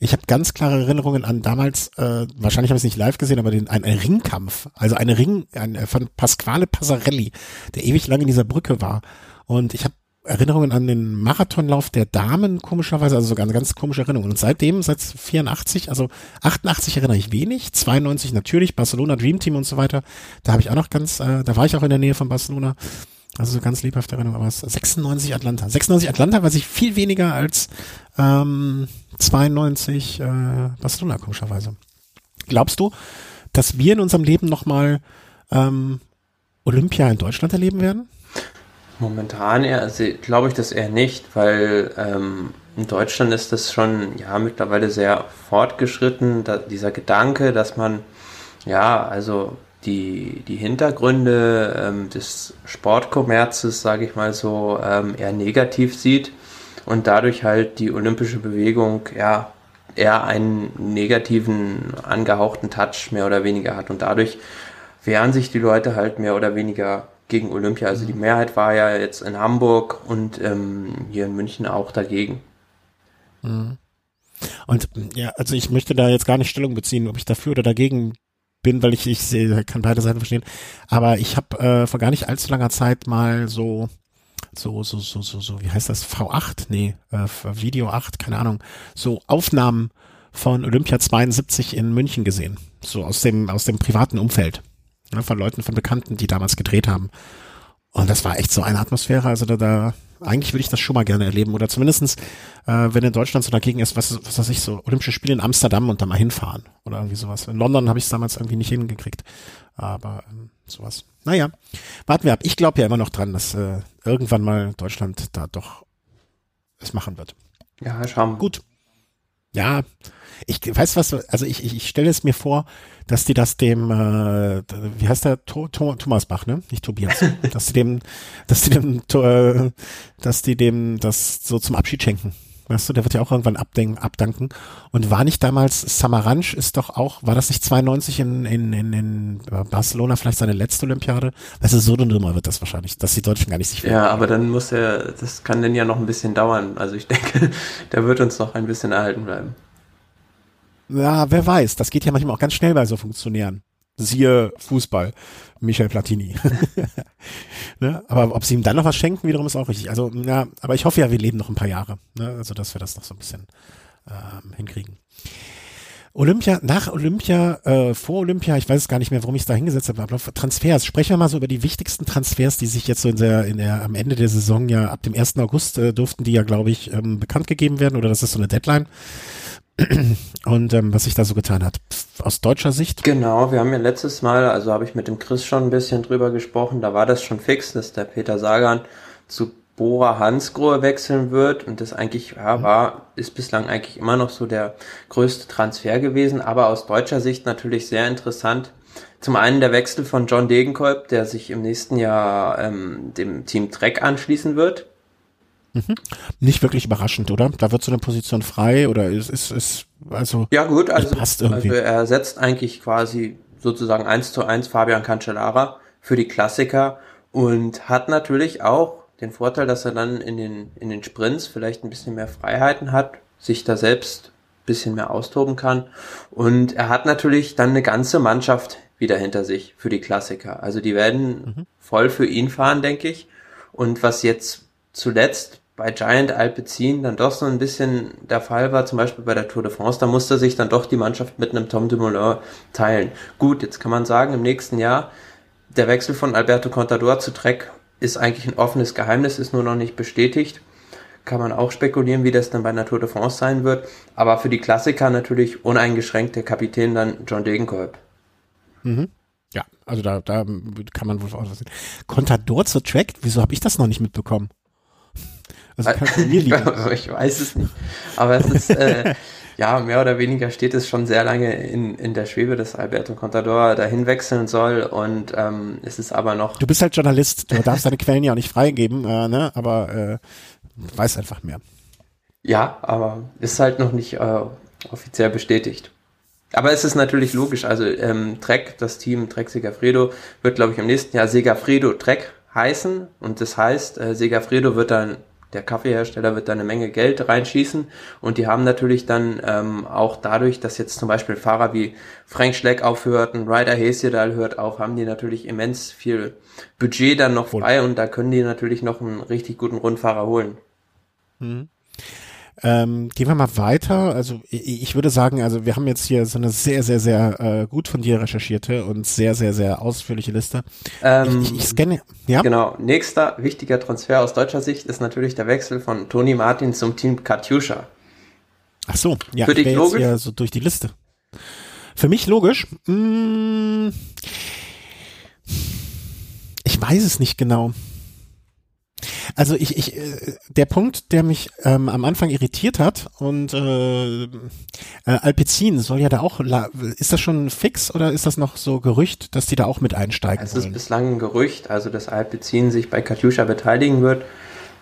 Ich habe ganz klare Erinnerungen an damals, äh, wahrscheinlich habe ich es nicht live gesehen, aber den, ein, ein Ringkampf, also eine Ring ein, von Pasquale Passarelli, der ewig lang in dieser Brücke war. Und ich habe Erinnerungen an den Marathonlauf der Damen, komischerweise, also sogar eine ganz komische Erinnerung. Und seitdem, seit 84, also 88 erinnere ich wenig, 92 natürlich, Barcelona Dream Team und so weiter. Da habe ich auch noch ganz, äh, da war ich auch in der Nähe von Barcelona. Also so ganz lebhafte Erinnerung, aber es ist 96 Atlanta. 96 Atlanta war sich viel weniger als ähm, 92 äh, Barcelona, komischerweise. Glaubst du, dass wir in unserem Leben nochmal ähm, Olympia in Deutschland erleben werden? Momentan eher, also glaube ich das eher nicht, weil ähm, in Deutschland ist das schon ja mittlerweile sehr fortgeschritten, da, dieser Gedanke, dass man ja also die, die Hintergründe ähm, des Sportkommerzes, sage ich mal so, ähm, eher negativ sieht und dadurch halt die olympische Bewegung ja eher einen negativen, angehauchten Touch mehr oder weniger hat. Und dadurch wehren sich die Leute halt mehr oder weniger gegen Olympia. Also die mhm. Mehrheit war ja jetzt in Hamburg und ähm, hier in München auch dagegen. Mhm. Und ja, also ich möchte da jetzt gar nicht Stellung beziehen, ob ich dafür oder dagegen bin, weil ich, ich sehe, kann beide Seiten verstehen. Aber ich habe äh, vor gar nicht allzu langer Zeit mal so, so, so, so, so, so, wie heißt das? V8? Nee, äh, Video 8, keine Ahnung. So Aufnahmen von Olympia 72 in München gesehen. So aus dem, aus dem privaten Umfeld. Ne, von Leuten, von Bekannten, die damals gedreht haben. Und das war echt so eine Atmosphäre. Also da, da eigentlich würde ich das schon mal gerne erleben. Oder zumindestens, äh, wenn in Deutschland so dagegen ist, was, was weiß ich, so Olympische Spiele in Amsterdam und da mal hinfahren. Oder irgendwie sowas. In London habe ich es damals irgendwie nicht hingekriegt. Aber ähm, sowas. Naja, warten wir ab. Ich glaube ja immer noch dran, dass äh, irgendwann mal Deutschland da doch es machen wird. Ja, schauen. Gut. Ja, ich weiß was, also ich, ich, ich stelle es mir vor, dass die das dem, äh, wie heißt der, to, to, Thomas Bach, ne? Nicht Tobias. [laughs] dass die dem, dass die dem, to, äh, dass die dem das so zum Abschied schenken. Weißt du, der wird ja auch irgendwann abdenken, abdanken. Und war nicht damals, Samaranch ist doch auch, war das nicht 92 in, in, in, in Barcelona vielleicht seine letzte Olympiade? Weißt du, so eine Nummer wird das wahrscheinlich, dass die Deutschen gar nicht sich Ja, aber dann muss er, das kann denn ja noch ein bisschen dauern. Also ich denke, [laughs] der wird uns noch ein bisschen erhalten bleiben. Ja, wer weiß. Das geht ja manchmal auch ganz schnell bei so Funktionären. Siehe Fußball, Michel Platini. [laughs] ne? Aber ob sie ihm dann noch was schenken, wiederum ist auch richtig. Also, ja, aber ich hoffe ja, wir leben noch ein paar Jahre. Ne? Also, dass wir das noch so ein bisschen ähm, hinkriegen. Olympia, nach Olympia, äh, vor Olympia, ich weiß es gar nicht mehr, warum ich es da hingesetzt habe, aber Transfers. Sprechen wir mal so über die wichtigsten Transfers, die sich jetzt so in der, in der, am Ende der Saison ja, ab dem 1. August äh, durften die ja, glaube ich, ähm, bekannt gegeben werden oder das ist so eine Deadline und ähm, was sich da so getan hat. Aus deutscher Sicht? Genau, wir haben ja letztes Mal, also habe ich mit dem Chris schon ein bisschen drüber gesprochen, da war das schon fix, dass der Peter Sagan zu Bora Hansgrohe wechseln wird und das eigentlich ja, mhm. war, ist bislang eigentlich immer noch so der größte Transfer gewesen, aber aus deutscher Sicht natürlich sehr interessant. Zum einen der Wechsel von John Degenkolb, der sich im nächsten Jahr ähm, dem Team Trek anschließen wird. Mhm. Nicht wirklich überraschend, oder? Da wird so eine Position frei oder ist, ist, ist also. Ja, gut, also, passt irgendwie. also er setzt eigentlich quasi sozusagen eins zu eins Fabian Cancellara für die Klassiker und hat natürlich auch den Vorteil, dass er dann in den, in den Sprints vielleicht ein bisschen mehr Freiheiten hat, sich da selbst ein bisschen mehr austoben kann. Und er hat natürlich dann eine ganze Mannschaft wieder hinter sich für die Klassiker. Also die werden mhm. voll für ihn fahren, denke ich. Und was jetzt zuletzt bei Giant Alpecin dann doch so ein bisschen der Fall war, zum Beispiel bei der Tour de France, da musste sich dann doch die Mannschaft mit einem Tom Dumoulin teilen. Gut, jetzt kann man sagen, im nächsten Jahr, der Wechsel von Alberto Contador zu Trek ist eigentlich ein offenes Geheimnis, ist nur noch nicht bestätigt. Kann man auch spekulieren, wie das dann bei der Tour de France sein wird. Aber für die Klassiker natürlich uneingeschränkt der Kapitän dann John Degenkolb. Mhm. Ja, also da, da kann man wohl was sehen. Contador zu Track, wieso habe ich das noch nicht mitbekommen? [laughs] Also kann von mir liegen. ich weiß es nicht. Aber es ist, äh, [laughs] ja, mehr oder weniger steht es schon sehr lange in, in der Schwebe, dass Alberto Contador dahin wechseln soll und ähm, es ist aber noch. Du bist halt Journalist, du darfst deine Quellen ja auch nicht freigeben, äh, ne? aber äh, weiß einfach mehr. Ja, aber ist halt noch nicht äh, offiziell bestätigt. Aber es ist natürlich logisch, also ähm, Trek, das Team Trek Segafredo, wird, glaube ich, im nächsten Jahr Segafredo Trek heißen und das heißt, äh, Segafredo wird dann der Kaffeehersteller wird da eine Menge Geld reinschießen und die haben natürlich dann ähm, auch dadurch, dass jetzt zum Beispiel Fahrer wie Frank Schleck aufhört, ein Ryder Hesjedal hört auf, haben die natürlich immens viel Budget dann noch frei und da können die natürlich noch einen richtig guten Rundfahrer holen. Mhm. Ähm, gehen wir mal weiter. Also ich, ich, würde sagen, also wir haben jetzt hier so eine sehr, sehr, sehr äh, gut von dir recherchierte und sehr, sehr, sehr ausführliche Liste. Ähm, ich, ich, scanne. Ja. Genau. Nächster wichtiger Transfer aus deutscher Sicht ist natürlich der Wechsel von Toni Martin zum Team Katjuscha. Ach so, ja. Für dich logisch? Jetzt so durch die Liste. Für mich logisch. Hm, ich weiß es nicht genau. Also ich, ich, äh, der Punkt, der mich ähm, am Anfang irritiert hat und äh, äh, Alpecin soll ja da auch, ist das schon fix oder ist das noch so Gerücht, dass die da auch mit einsteigen Es ist bislang ein Gerücht, also dass Alpecin sich bei Katjuscha beteiligen wird.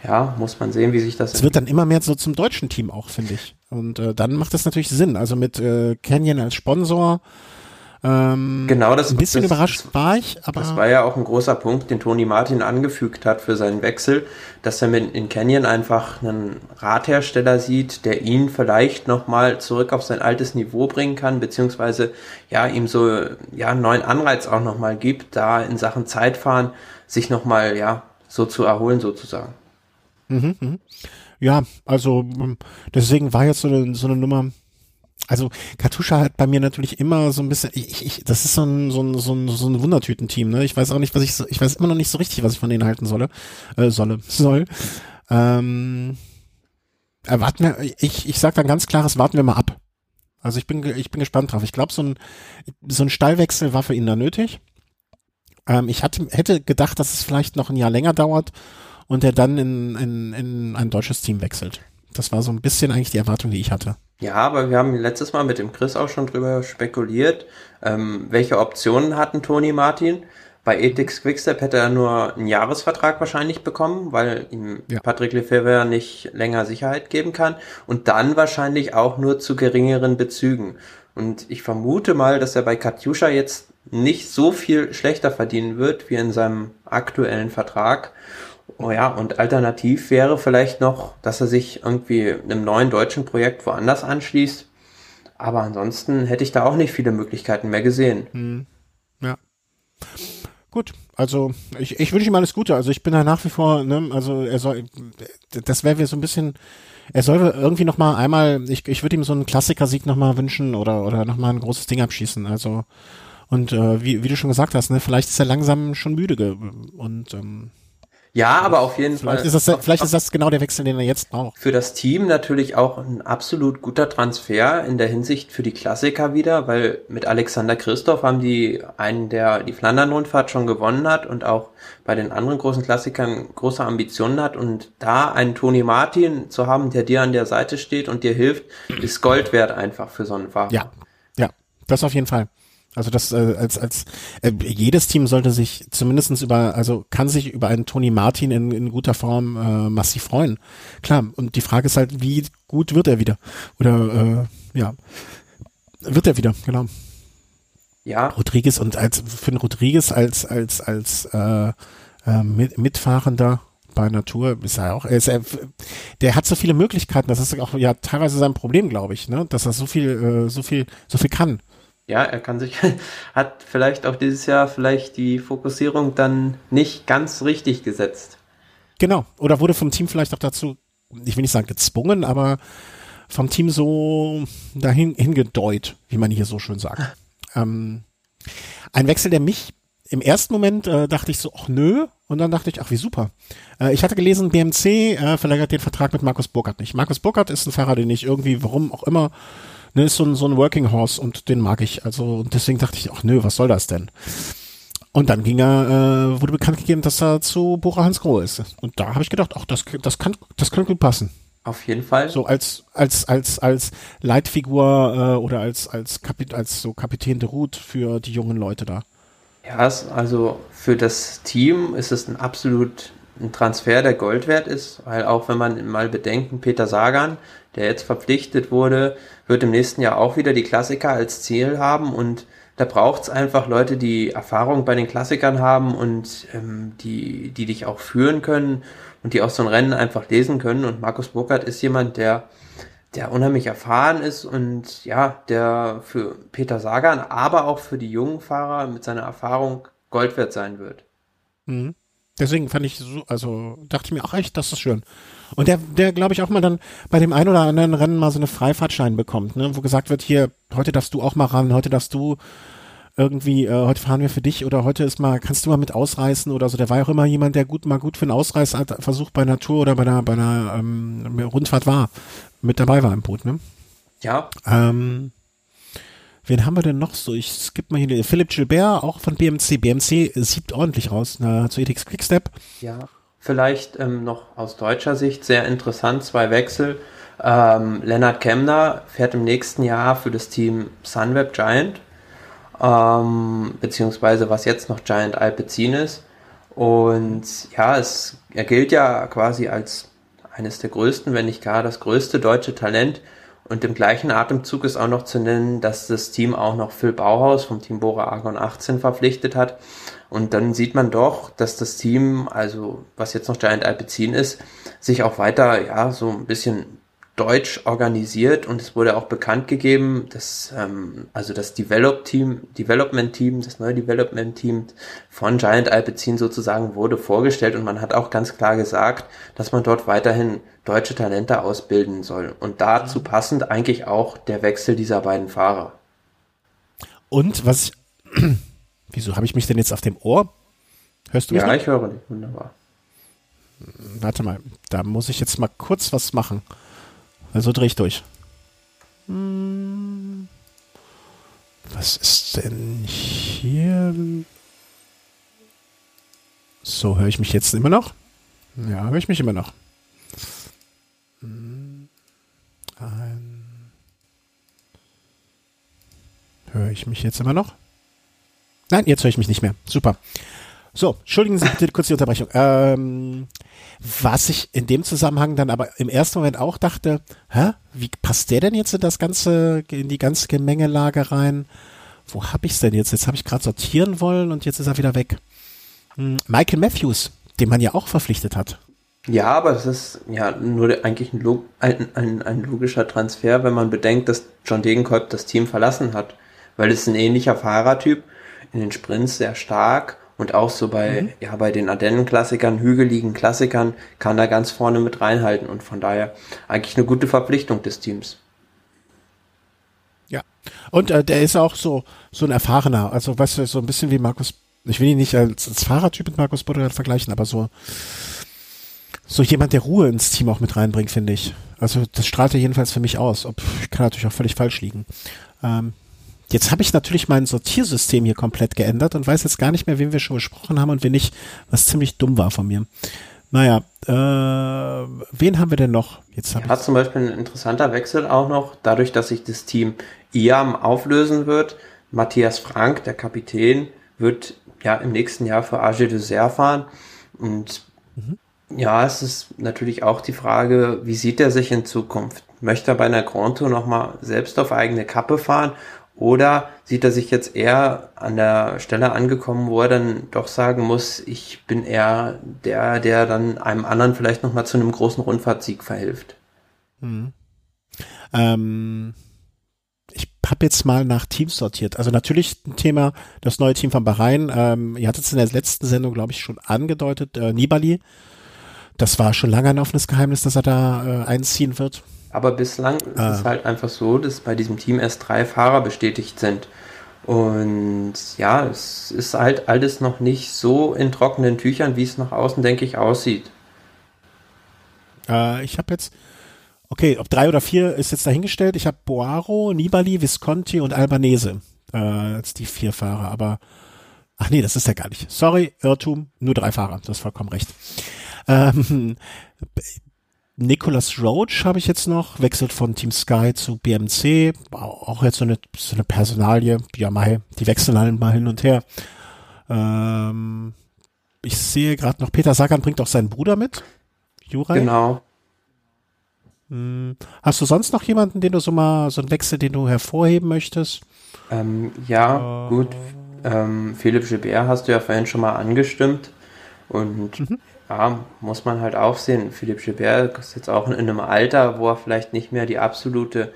Ja, muss man sehen, wie sich das. Es wird dann immer mehr so zum deutschen Team auch, finde ich. Und äh, dann macht das natürlich Sinn. Also mit äh, Canyon als Sponsor ähm, genau, das ein bisschen das, überrascht das, war ich, aber das war ja auch ein großer Punkt, den Toni Martin angefügt hat für seinen Wechsel, dass er mit in Canyon einfach einen Radhersteller sieht, der ihn vielleicht nochmal zurück auf sein altes Niveau bringen kann, beziehungsweise ja ihm so ja einen neuen Anreiz auch nochmal gibt, da in Sachen Zeitfahren sich nochmal ja so zu erholen sozusagen. Mhm, mh. Ja, also ähm, deswegen war jetzt so eine, so eine Nummer, also Katusha hat bei mir natürlich immer so ein bisschen, ich, ich, das ist so ein, so ein, so ein, so ein Wundertütenteam, ne? Ich weiß auch nicht, was ich so, ich weiß immer noch nicht so richtig, was ich von denen halten solle, äh, solle, [laughs] soll. Ähm, erwarten wir, ich, ich sag dann ganz klares, warten wir mal ab. Also ich bin, ich bin gespannt drauf. Ich glaube, so ein, so ein Stallwechsel war für ihn da nötig. Ähm, ich hatte, hätte gedacht, dass es vielleicht noch ein Jahr länger dauert und er dann in, in, in ein deutsches Team wechselt. Das war so ein bisschen eigentlich die Erwartung, die ich hatte. Ja, aber wir haben letztes Mal mit dem Chris auch schon drüber spekuliert, ähm, welche Optionen hatten Toni Martin. Bei Ethics Quickstep hätte er nur einen Jahresvertrag wahrscheinlich bekommen, weil ihm ja. Patrick Lefebvre nicht länger Sicherheit geben kann. Und dann wahrscheinlich auch nur zu geringeren Bezügen. Und ich vermute mal, dass er bei Katjuscha jetzt nicht so viel schlechter verdienen wird wie in seinem aktuellen Vertrag. Oh ja, und alternativ wäre vielleicht noch, dass er sich irgendwie einem neuen deutschen Projekt woanders anschließt. Aber ansonsten hätte ich da auch nicht viele Möglichkeiten mehr gesehen. Hm. Ja. Gut, also ich, ich wünsche ihm alles Gute. Also ich bin da nach wie vor, ne, also er soll, das wäre so ein bisschen, er soll irgendwie noch mal einmal, ich, ich würde ihm so einen Klassikersieg noch mal wünschen oder oder noch ein großes Ding abschießen. Also und äh, wie, wie du schon gesagt hast, ne, vielleicht ist er langsam schon müde und ähm, ja, aber auf jeden vielleicht Fall. Ist das, vielleicht ist das genau der Wechsel, den er jetzt braucht. Für das Team natürlich auch ein absolut guter Transfer in der Hinsicht für die Klassiker wieder, weil mit Alexander Christoph haben die einen, der die Flandern-Rundfahrt schon gewonnen hat und auch bei den anderen großen Klassikern große Ambitionen hat und da einen Toni Martin zu haben, der dir an der Seite steht und dir hilft, ist Gold wert einfach für so einen Fahrer. Ja, ja, das auf jeden Fall. Also das äh, als als äh, jedes Team sollte sich zumindestens über also kann sich über einen Tony Martin in, in guter Form äh, massiv freuen. Klar. Und die Frage ist halt, wie gut wird er wieder? Oder äh, ja, wird er wieder? Genau. Ja. Rodriguez und als für den Rodriguez als als als äh, äh, mit, Mitfahrender bei Natur ist er auch. Er ist, er, der hat so viele Möglichkeiten. Das ist auch ja teilweise sein Problem, glaube ich, ne? Dass er so viel äh, so viel so viel kann ja, er kann sich, [laughs] hat vielleicht auch dieses Jahr vielleicht die Fokussierung dann nicht ganz richtig gesetzt. Genau. Oder wurde vom Team vielleicht auch dazu, ich will nicht sagen gezwungen, aber vom Team so dahin hingedeut, wie man hier so schön sagt. ähm, ein Wechsel, der mich im ersten Moment äh, dachte ich so, ach nö, und dann dachte ich, ach wie super. Äh, ich hatte gelesen, BMC äh, verlängert den Vertrag mit Markus Burkhardt nicht. Markus Burkhardt ist ein Fahrer, den ich irgendwie, warum auch immer, ne, ist so ein, so ein Working Horse und den mag ich. Also und deswegen dachte ich, ach nö, was soll das denn? Und dann ging er, äh, wurde bekannt gegeben, dass er zu Bora Hans Grohe ist. Und da habe ich gedacht, ach, das, das kann, das könnte gut passen. Auf jeden Fall. So als als als als Leitfigur äh, oder als als Kapit als so Kapitän de Route für die jungen Leute da. Ja, also für das Team ist es ein absolut ein Transfer, der Gold wert ist, weil auch wenn man mal bedenken, Peter Sagan, der jetzt verpflichtet wurde, wird im nächsten Jahr auch wieder die Klassiker als Ziel haben und da braucht es einfach Leute, die Erfahrung bei den Klassikern haben und ähm, die, die dich auch führen können und die auch so ein Rennen einfach lesen können. Und Markus Burkhardt ist jemand, der, der unheimlich erfahren ist und ja, der für Peter Sagan, aber auch für die jungen Fahrer mit seiner Erfahrung Gold wert sein wird. Mhm. Deswegen fand ich so, also dachte ich mir auch echt, das ist schön. Und der, der glaube ich auch mal dann bei dem einen oder anderen Rennen mal so eine Freifahrtschein bekommt, ne, wo gesagt wird, hier, heute darfst du auch mal ran, heute darfst du irgendwie, äh, heute fahren wir für dich oder heute ist mal, kannst du mal mit ausreißen oder so. Der war ja auch immer jemand, der gut mal gut für einen Ausreißversuch bei einer Tour oder bei einer, bei einer ähm, Rundfahrt war, mit dabei war im Boot, ne? Ja. Ähm, Wen haben wir denn noch so? Ich skippe mal hier. Philipp Gilbert, auch von BMC. BMC sieht ordentlich raus na, zu ETX Quickstep. Ja, vielleicht ähm, noch aus deutscher Sicht sehr interessant, zwei Wechsel. Ähm, Lennart Kemner fährt im nächsten Jahr für das Team Sunweb Giant, ähm, beziehungsweise was jetzt noch Giant Alpecin ist. Und ja, es, er gilt ja quasi als eines der größten, wenn nicht gar das größte deutsche Talent und im gleichen Atemzug ist auch noch zu nennen, dass das Team auch noch Phil Bauhaus vom Team Bora Argon 18 verpflichtet hat. Und dann sieht man doch, dass das Team, also was jetzt noch Giant Alpecin ist, sich auch weiter, ja, so ein bisschen deutsch organisiert und es wurde auch bekannt gegeben, dass ähm, also das Develop Team, Development Team, das neue Development Team von Giant Alpecin sozusagen wurde vorgestellt und man hat auch ganz klar gesagt, dass man dort weiterhin deutsche Talente ausbilden soll und dazu passend eigentlich auch der Wechsel dieser beiden Fahrer. Und was [clears throat] wieso habe ich mich denn jetzt auf dem Ohr? Hörst du mich? Ja, noch? ich höre dich wunderbar. Warte mal, da muss ich jetzt mal kurz was machen. Also dreh ich durch. Hm. Was ist denn hier? So, höre ich mich jetzt immer noch? Ja, höre ich mich immer noch. Hm. Höre ich mich jetzt immer noch? Nein, jetzt höre ich mich nicht mehr. Super. So, entschuldigen Sie bitte kurz die Unterbrechung. Ähm, was ich in dem Zusammenhang dann aber im ersten Moment auch dachte, hä, wie passt der denn jetzt in das ganze, in die ganze Gemengelage rein? Wo hab ich's denn jetzt? Jetzt habe ich gerade sortieren wollen und jetzt ist er wieder weg. Hm, Michael Matthews, den man ja auch verpflichtet hat. Ja, aber es ist ja nur eigentlich ein, ein, ein, ein logischer Transfer, wenn man bedenkt, dass John Degenkolb das Team verlassen hat. Weil es ein ähnlicher Fahrertyp, in den Sprints sehr stark und auch so bei, mhm. ja, bei den Ardennen-Klassikern, hügeligen Klassikern, kann er ganz vorne mit reinhalten und von daher eigentlich eine gute Verpflichtung des Teams. Ja. Und äh, der ist auch so, so ein erfahrener, also weißt du, so ein bisschen wie Markus, ich will ihn nicht als, als Fahrertyp mit Markus Bodderat vergleichen, aber so, so jemand, der Ruhe ins Team auch mit reinbringt, finde ich. Also das strahlt er jedenfalls für mich aus. Ob, kann natürlich auch völlig falsch liegen. Ähm, Jetzt habe ich natürlich mein Sortiersystem hier komplett geändert und weiß jetzt gar nicht mehr, wem wir schon besprochen haben und wen nicht, was ziemlich dumm war von mir. Naja, äh, wen haben wir denn noch? Jetzt ja, zum Beispiel ein interessanter Wechsel auch noch, dadurch, dass sich das Team IAM auflösen wird. Matthias Frank, der Kapitän, wird ja im nächsten Jahr für AG Dessert fahren. Und mhm. ja, es ist natürlich auch die Frage, wie sieht er sich in Zukunft? Möchte er bei einer Grand Tour nochmal selbst auf eigene Kappe fahren oder sieht er sich jetzt eher an der Stelle angekommen, wo er dann doch sagen muss, ich bin eher der, der dann einem anderen vielleicht nochmal zu einem großen Rundfahrtsieg verhilft? Hm. Ähm, ich habe jetzt mal nach Teams sortiert. Also natürlich ein Thema, das neue Team von Bahrain. Ähm, ihr hattet es in der letzten Sendung, glaube ich, schon angedeutet. Äh, Nibali, das war schon lange ein offenes Geheimnis, dass er da äh, einziehen wird. Aber bislang ist ah. es halt einfach so, dass bei diesem Team erst drei Fahrer bestätigt sind. Und ja, es ist halt alles noch nicht so in trockenen Tüchern, wie es nach außen, denke ich, aussieht. Äh, ich habe jetzt, okay, ob drei oder vier ist jetzt dahingestellt. Ich habe Boaro, Nibali, Visconti und Albanese äh, als die vier Fahrer. Aber, ach nee, das ist ja gar nicht. Sorry, Irrtum, nur drei Fahrer. Du hast vollkommen recht. Ähm, Nicholas Roach habe ich jetzt noch, wechselt von Team Sky zu BMC, auch jetzt so eine, so eine Personalie, ja mal, die wechseln halt mal hin und her. Ähm, ich sehe gerade noch, Peter Sagan bringt auch seinen Bruder mit, Juraj. Genau. Hm. Hast du sonst noch jemanden, den du so mal, so einen Wechsel, den du hervorheben möchtest? Ähm, ja, äh, gut. Ähm, Philipp Gilbert hast du ja vorhin schon mal angestimmt. Und mhm ja, muss man halt auch sehen. Philipp Gilbert ist jetzt auch in einem Alter, wo er vielleicht nicht mehr die absolute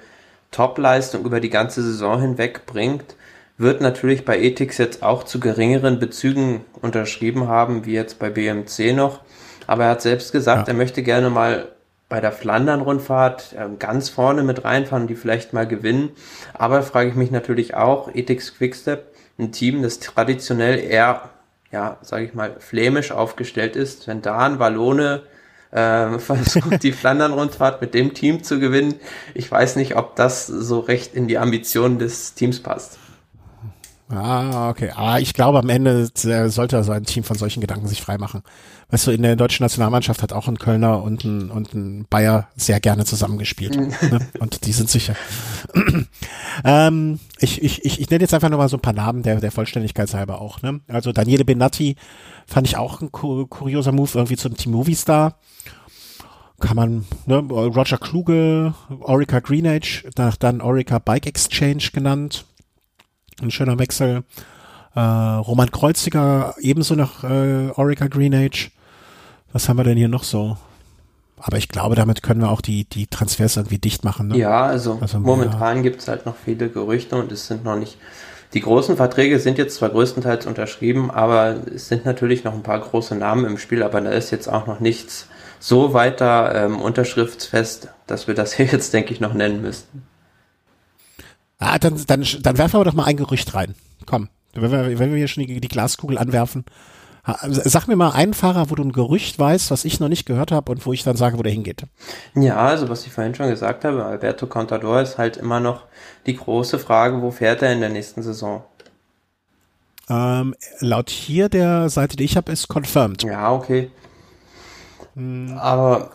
Top-Leistung über die ganze Saison hinweg bringt. wird natürlich bei Ethics jetzt auch zu geringeren Bezügen unterschrieben haben, wie jetzt bei BMC noch. Aber er hat selbst gesagt, ja. er möchte gerne mal bei der Flandern-Rundfahrt äh, ganz vorne mit reinfahren, die vielleicht mal gewinnen. Aber frage ich mich natürlich auch, Ethics Quickstep, ein Team, das traditionell eher, ja, sage ich mal, flämisch aufgestellt ist, wenn da ein Wallone äh, [laughs] versucht, die Flandern-Rundfahrt mit dem Team zu gewinnen, ich weiß nicht, ob das so recht in die Ambitionen des Teams passt. Ah, okay. Ah, ich glaube, am Ende sollte so ein Team von solchen Gedanken sich freimachen. Weißt du, in der deutschen Nationalmannschaft hat auch ein Kölner und ein, und ein Bayer sehr gerne zusammengespielt. Mhm. ne? Und die sind sicher. [clears throat] ähm, ich, ich, ich, ich nenne jetzt einfach nur mal so ein paar Namen der, der Vollständigkeit halber auch. Ne? Also Daniele Benatti fand ich auch ein kurioser Move irgendwie zum Team Movistar kann man, ne, Roger Kluge, Orica Greenage, dann Orica Bike Exchange genannt ein schöner Wechsel. Äh, Roman Kreuziger ebenso nach äh, Orica Green Age. Was haben wir denn hier noch so? Aber ich glaube, damit können wir auch die, die Transfers irgendwie dicht machen. Ne? Ja, also, also momentan gibt es halt noch viele Gerüchte und es sind noch nicht. Die großen Verträge sind jetzt zwar größtenteils unterschrieben, aber es sind natürlich noch ein paar große Namen im Spiel, aber da ist jetzt auch noch nichts so weiter ähm, unterschriftsfest, dass wir das [laughs] hier jetzt, denke ich, noch nennen müssten. Ah, dann, dann, dann werfen wir doch mal ein Gerücht rein. Komm, wenn wir, wenn wir hier schon die, die Glaskugel anwerfen, Sag mir mal einen Fahrer, wo du ein Gerücht weißt, was ich noch nicht gehört habe und wo ich dann sage, wo der hingeht. Ja, also was ich vorhin schon gesagt habe, Alberto Contador ist halt immer noch die große Frage, wo fährt er in der nächsten Saison? Ähm, laut hier der Seite, die ich habe, ist confirmed. Ja, okay. Hm. Aber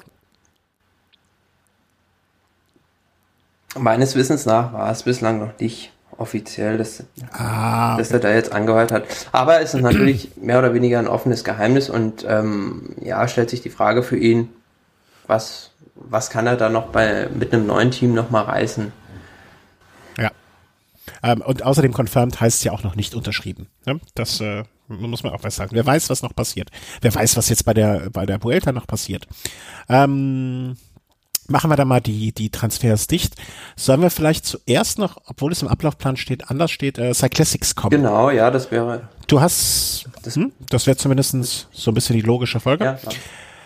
Meines Wissens nach war es bislang noch nicht offiziell, dass, ah, dass er da jetzt angehört hat. Aber es ist natürlich mehr oder weniger ein offenes Geheimnis und ähm, ja, stellt sich die Frage für ihn, was, was kann er da noch bei, mit einem neuen Team nochmal reißen? Ja. Ähm, und außerdem confirmed heißt es ja auch noch nicht unterschrieben. Ne? Das äh, muss man auch festhalten. Wer weiß, was noch passiert. Wer weiß, was jetzt bei der, bei der Vuelta noch passiert. Ähm, machen wir da mal die, die Transfers dicht. Sollen wir vielleicht zuerst noch, obwohl es im Ablaufplan steht, anders steht, äh, Cyclassics kommen? Genau, ja, das wäre. Du hast, das, hm, das wäre zumindest so ein bisschen die logische Folge. Ja.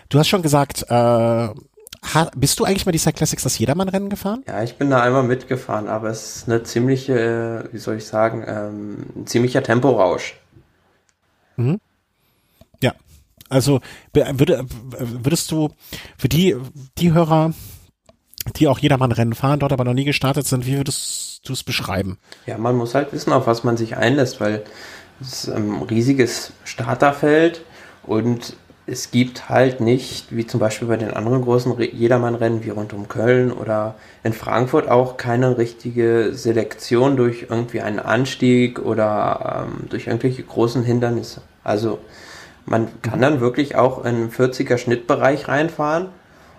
Du hast schon gesagt, äh, ha, bist du eigentlich mal die Cyclassics das Jedermann-Rennen gefahren? Ja, ich bin da einmal mitgefahren, aber es ist eine ziemliche, wie soll ich sagen, ähm, ein ziemlicher Temporausch. Mhm. Also würde, würdest du für die, die Hörer, die auch jedermann Rennen fahren, dort aber noch nie gestartet sind, wie würdest du es beschreiben? Ja, man muss halt wissen, auf was man sich einlässt, weil es ein riesiges Starterfeld und es gibt halt nicht, wie zum Beispiel bei den anderen großen Jedermann-Rennen wie rund um Köln oder in Frankfurt auch keine richtige Selektion durch irgendwie einen Anstieg oder ähm, durch irgendwelche großen Hindernisse. Also man kann dann wirklich auch in 40er Schnittbereich reinfahren.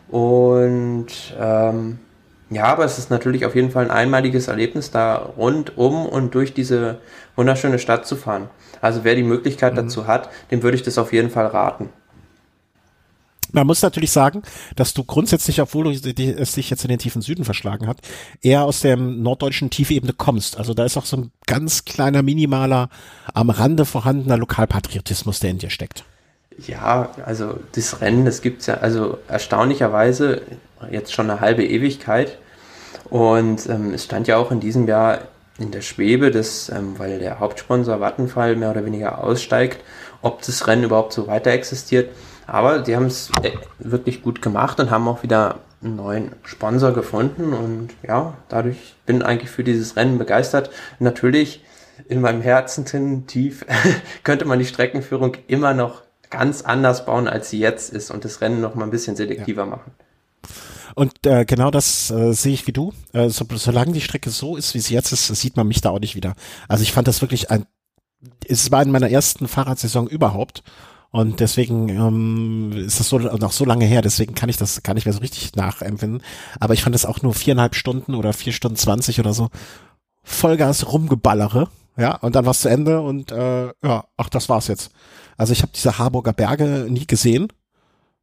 Und ähm, ja, aber es ist natürlich auf jeden Fall ein einmaliges Erlebnis, da rundum und durch diese wunderschöne Stadt zu fahren. Also wer die Möglichkeit mhm. dazu hat, dem würde ich das auf jeden Fall raten. Man muss natürlich sagen, dass du grundsätzlich, obwohl du es dich jetzt in den tiefen Süden verschlagen hat, eher aus der norddeutschen Tiefebene kommst. Also da ist auch so ein ganz kleiner, minimaler, am Rande vorhandener Lokalpatriotismus, der in dir steckt. Ja, also das Rennen, das gibt's ja, also erstaunlicherweise jetzt schon eine halbe Ewigkeit. Und ähm, es stand ja auch in diesem Jahr in der Schwebe, dass, ähm, weil der Hauptsponsor Vattenfall mehr oder weniger aussteigt, ob das Rennen überhaupt so weiter existiert. Aber die haben es äh, wirklich gut gemacht und haben auch wieder einen neuen Sponsor gefunden und ja, dadurch bin eigentlich für dieses Rennen begeistert. Natürlich in meinem Herzen tief [laughs] könnte man die Streckenführung immer noch ganz anders bauen, als sie jetzt ist und das Rennen noch mal ein bisschen selektiver ja. machen. Und äh, genau das äh, sehe ich wie du. Äh, so, solange die Strecke so ist, wie sie jetzt ist, sieht man mich da auch nicht wieder. Also ich fand das wirklich ein, es war in meiner ersten Fahrradsaison überhaupt und deswegen ähm, ist das so noch so lange her, deswegen kann ich das gar nicht mehr so richtig nachempfinden. Aber ich fand das auch nur viereinhalb Stunden oder vier Stunden zwanzig oder so Vollgas rumgeballere. Ja, und dann war es zu Ende und äh, ja, ach, das war's jetzt. Also ich habe diese Harburger Berge nie gesehen.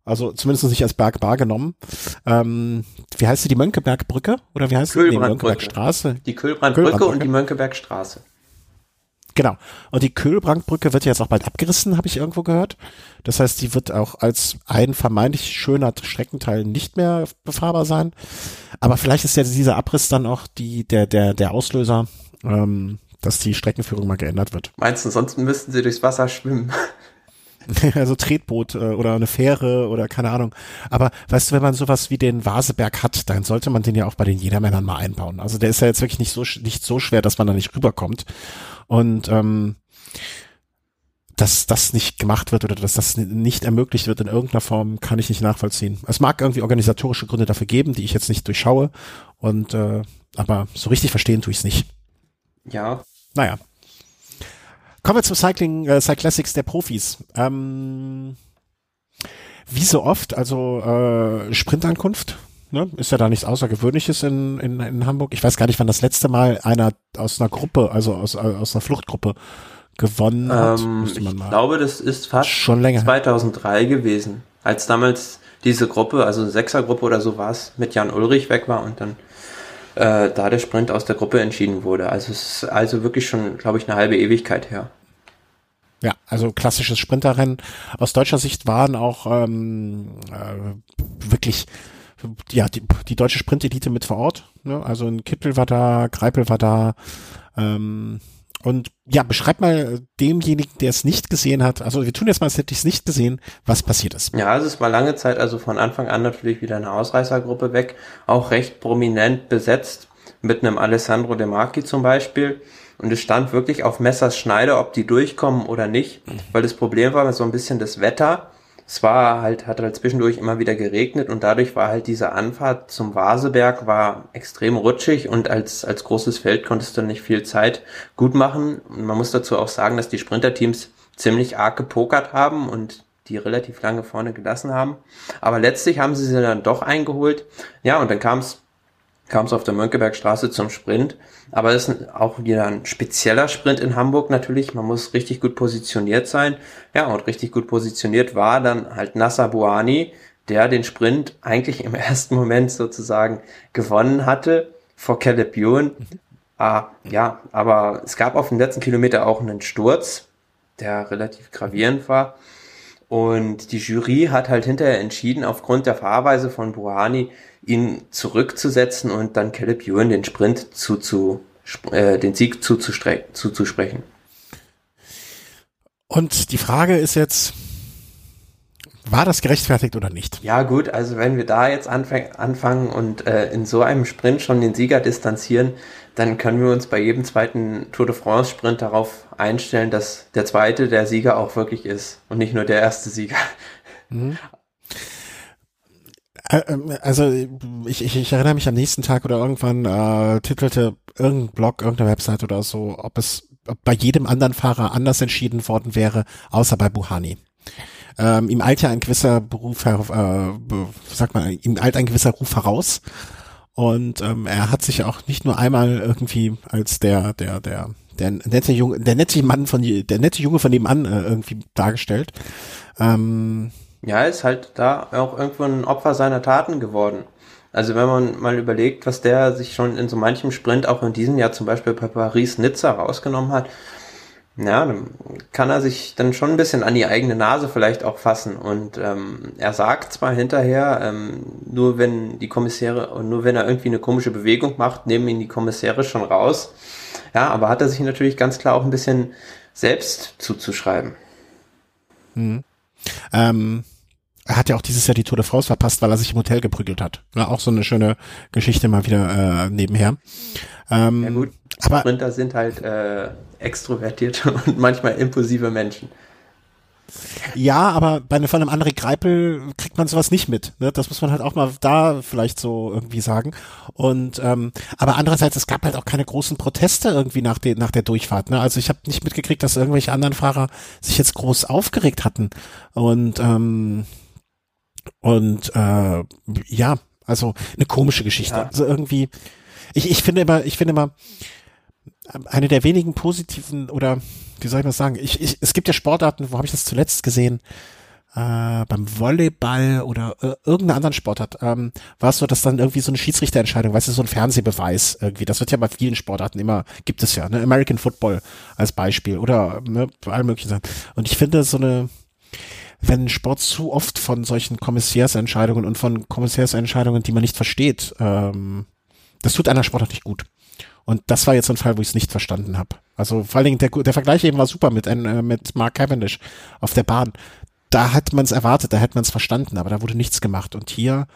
Also zumindest nicht als Berg wahrgenommen. Ähm, wie heißt sie, die Mönckebergbrücke? Oder wie heißt sie? Die Mönckebergstraße. Die Kühlbrandbrücke und die Mönckebergstraße. Genau. Und die Köhlbrandbrücke wird jetzt auch bald abgerissen, habe ich irgendwo gehört. Das heißt, die wird auch als ein vermeintlich schöner Streckenteil nicht mehr befahrbar sein. Aber vielleicht ist ja dieser Abriss dann auch die, der, der, der Auslöser, ähm, dass die Streckenführung mal geändert wird. Meinst du, sonst müssten sie durchs Wasser schwimmen? [laughs] also Tretboot äh, oder eine Fähre oder keine Ahnung. Aber weißt du, wenn man sowas wie den Vaseberg hat, dann sollte man den ja auch bei den Jedermännern mal einbauen. Also der ist ja jetzt wirklich nicht so nicht so schwer, dass man da nicht rüberkommt. Und ähm, dass das nicht gemacht wird oder dass das nicht ermöglicht wird in irgendeiner Form, kann ich nicht nachvollziehen. Es mag irgendwie organisatorische Gründe dafür geben, die ich jetzt nicht durchschaue. Und äh, aber so richtig verstehen tue ich es nicht. Ja. Naja. Kommen wir zum Cycling, äh, Cyclassics der Profis. Ähm, wie so oft, also äh, Sprintankunft, ne? ist ja da nichts Außergewöhnliches in, in, in Hamburg. Ich weiß gar nicht, wann das letzte Mal einer aus einer Gruppe, also aus, aus einer Fluchtgruppe gewonnen hat. Ähm, ich glaube, das ist fast schon länger 2003 gewesen, als damals diese Gruppe, also eine Sechsergruppe oder so war es, mit Jan Ulrich weg war und dann äh, da der Sprint aus der Gruppe entschieden wurde. Also es ist also wirklich schon, glaube ich, eine halbe Ewigkeit her. Ja, also klassisches Sprinterrennen. Aus deutscher Sicht waren auch ähm, äh, wirklich ja die, die deutsche Sprintelite mit vor Ort. Ne? Also ein Kittel war da, Greipel war da. Ähm, und ja, beschreib mal demjenigen, der es nicht gesehen hat. Also wir tun jetzt mal, als hätte ich es nicht gesehen, was passiert ist. Ja, es war lange Zeit, also von Anfang an natürlich wieder eine Ausreißergruppe weg, auch recht prominent besetzt mit einem Alessandro De Marchi zum Beispiel. Und es stand wirklich auf Messers Schneide, ob die durchkommen oder nicht, weil das Problem war so ein bisschen das Wetter. Es war halt, hat halt zwischendurch immer wieder geregnet und dadurch war halt diese Anfahrt zum Vaseberg war extrem rutschig und als, als großes Feld konntest du nicht viel Zeit gut machen. Und man muss dazu auch sagen, dass die Sprinterteams ziemlich arg gepokert haben und die relativ lange vorne gelassen haben. Aber letztlich haben sie sie dann doch eingeholt. Ja, und dann kam es kam es auf der Mönckebergstraße zum Sprint. Aber es ist auch wieder ein spezieller Sprint in Hamburg natürlich. Man muss richtig gut positioniert sein. Ja, und richtig gut positioniert war dann halt Nasser Buani, der den Sprint eigentlich im [laughs] ersten Moment sozusagen gewonnen hatte vor Caleb Ewan. Ah, ja, aber es gab auf dem letzten Kilometer auch einen Sturz, der relativ gravierend war. Und die Jury hat halt hinterher entschieden, aufgrund der Fahrweise von Buhani, ihn zurückzusetzen und dann Caleb Ewan den Sprint zu, äh, den Sieg zuzusprechen. Und die Frage ist jetzt, war das gerechtfertigt oder nicht? Ja gut, also wenn wir da jetzt anfangen und äh, in so einem Sprint schon den Sieger distanzieren, dann können wir uns bei jedem zweiten Tour de France Sprint darauf einstellen, dass der zweite der Sieger auch wirklich ist und nicht nur der erste Sieger. Mhm. Also ich, ich, ich erinnere mich am nächsten Tag oder irgendwann äh, titelte irgendein Blog, irgendeine Website oder so, ob es ob bei jedem anderen Fahrer anders entschieden worden wäre, außer bei Buhani. Ähm, ihm eilt ja ein gewisser Beruf, äh, sag mal, ihm eilt ein gewisser Ruf heraus. Und ähm, er hat sich auch nicht nur einmal irgendwie als der, der, der, der nette Junge, der nette Mann von der nette Junge von nebenan äh, irgendwie dargestellt. Ähm, ja, ist halt da auch irgendwo ein Opfer seiner Taten geworden. Also wenn man mal überlegt, was der sich schon in so manchem Sprint auch in diesem Jahr zum Beispiel bei Paris-Nizza rausgenommen hat, ja, dann kann er sich dann schon ein bisschen an die eigene Nase vielleicht auch fassen. Und ähm, er sagt zwar hinterher, ähm, nur wenn die Kommissäre und nur wenn er irgendwie eine komische Bewegung macht, nehmen ihn die Kommissäre schon raus. Ja, aber hat er sich natürlich ganz klar auch ein bisschen selbst zuzuschreiben. Mhm. Ähm, er hat ja auch dieses Jahr die Tour de France verpasst, weil er sich im Hotel geprügelt hat. Ja, auch so eine schöne Geschichte mal wieder äh, nebenher. Ähm, ja gut, aber, Sprinter sind halt äh, extrovertierte [laughs] und manchmal impulsive Menschen. Ja, aber bei einem, von einem André Greipel kriegt man sowas nicht mit. Ne? Das muss man halt auch mal da vielleicht so irgendwie sagen. Und ähm, aber andererseits, es gab halt auch keine großen Proteste irgendwie nach, de, nach der Durchfahrt. Ne? Also ich habe nicht mitgekriegt, dass irgendwelche anderen Fahrer sich jetzt groß aufgeregt hatten. Und ähm, und äh, ja, also eine komische Geschichte. Ja. Also irgendwie, ich, ich finde immer, ich finde immer, eine der wenigen positiven oder wie soll ich das sagen? Ich, ich, es gibt ja Sportarten, wo habe ich das zuletzt gesehen, äh, beim Volleyball oder äh, irgendeiner anderen Sportart, ähm, war es so, dass dann irgendwie so eine Schiedsrichterentscheidung, weißt du, so ein Fernsehbeweis irgendwie, das wird ja bei vielen Sportarten immer, gibt es ja, ne, American Football als Beispiel oder ne, bei allen möglichen Sachen. Und ich finde so eine, wenn Sport zu oft von solchen Kommissärsentscheidungen und von Kommissärsentscheidungen, die man nicht versteht, ähm, das tut einer Sportart nicht gut. Und das war jetzt ein Fall, wo ich es nicht verstanden habe. Also vor allen Dingen der, der Vergleich eben war super mit, äh, mit Mark Cavendish auf der Bahn. Da hat man es erwartet, da hätte man es verstanden, aber da wurde nichts gemacht. Und hier,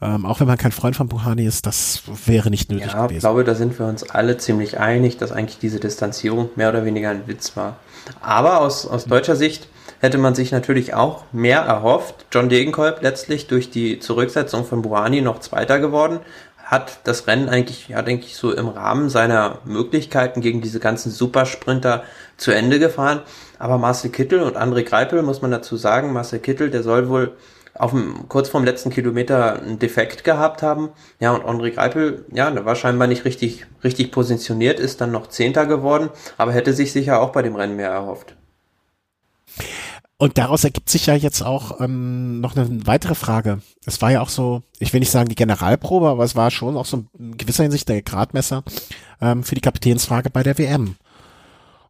ähm, auch wenn man kein Freund von Buhani ist, das wäre nicht nötig ja, gewesen. Ich glaube, da sind wir uns alle ziemlich einig, dass eigentlich diese Distanzierung mehr oder weniger ein Witz war. Aber aus, aus deutscher Sicht hätte man sich natürlich auch mehr erhofft. John Degenkolb letztlich durch die Zurücksetzung von Buhani noch Zweiter geworden, hat das Rennen eigentlich, ja, denke ich, so im Rahmen seiner Möglichkeiten gegen diese ganzen Supersprinter zu Ende gefahren. Aber Marcel Kittel und André Greipel, muss man dazu sagen, Marcel Kittel, der soll wohl auf dem, kurz vorm letzten Kilometer einen Defekt gehabt haben. Ja, und André Greipel, ja, der war scheinbar nicht richtig, richtig positioniert, ist dann noch Zehnter geworden, aber hätte sich sicher auch bei dem Rennen mehr erhofft. Und daraus ergibt sich ja jetzt auch ähm, noch eine weitere Frage. Es war ja auch so, ich will nicht sagen die Generalprobe, aber es war schon auch so in gewisser Hinsicht der Gradmesser ähm, für die Kapitänsfrage bei der WM.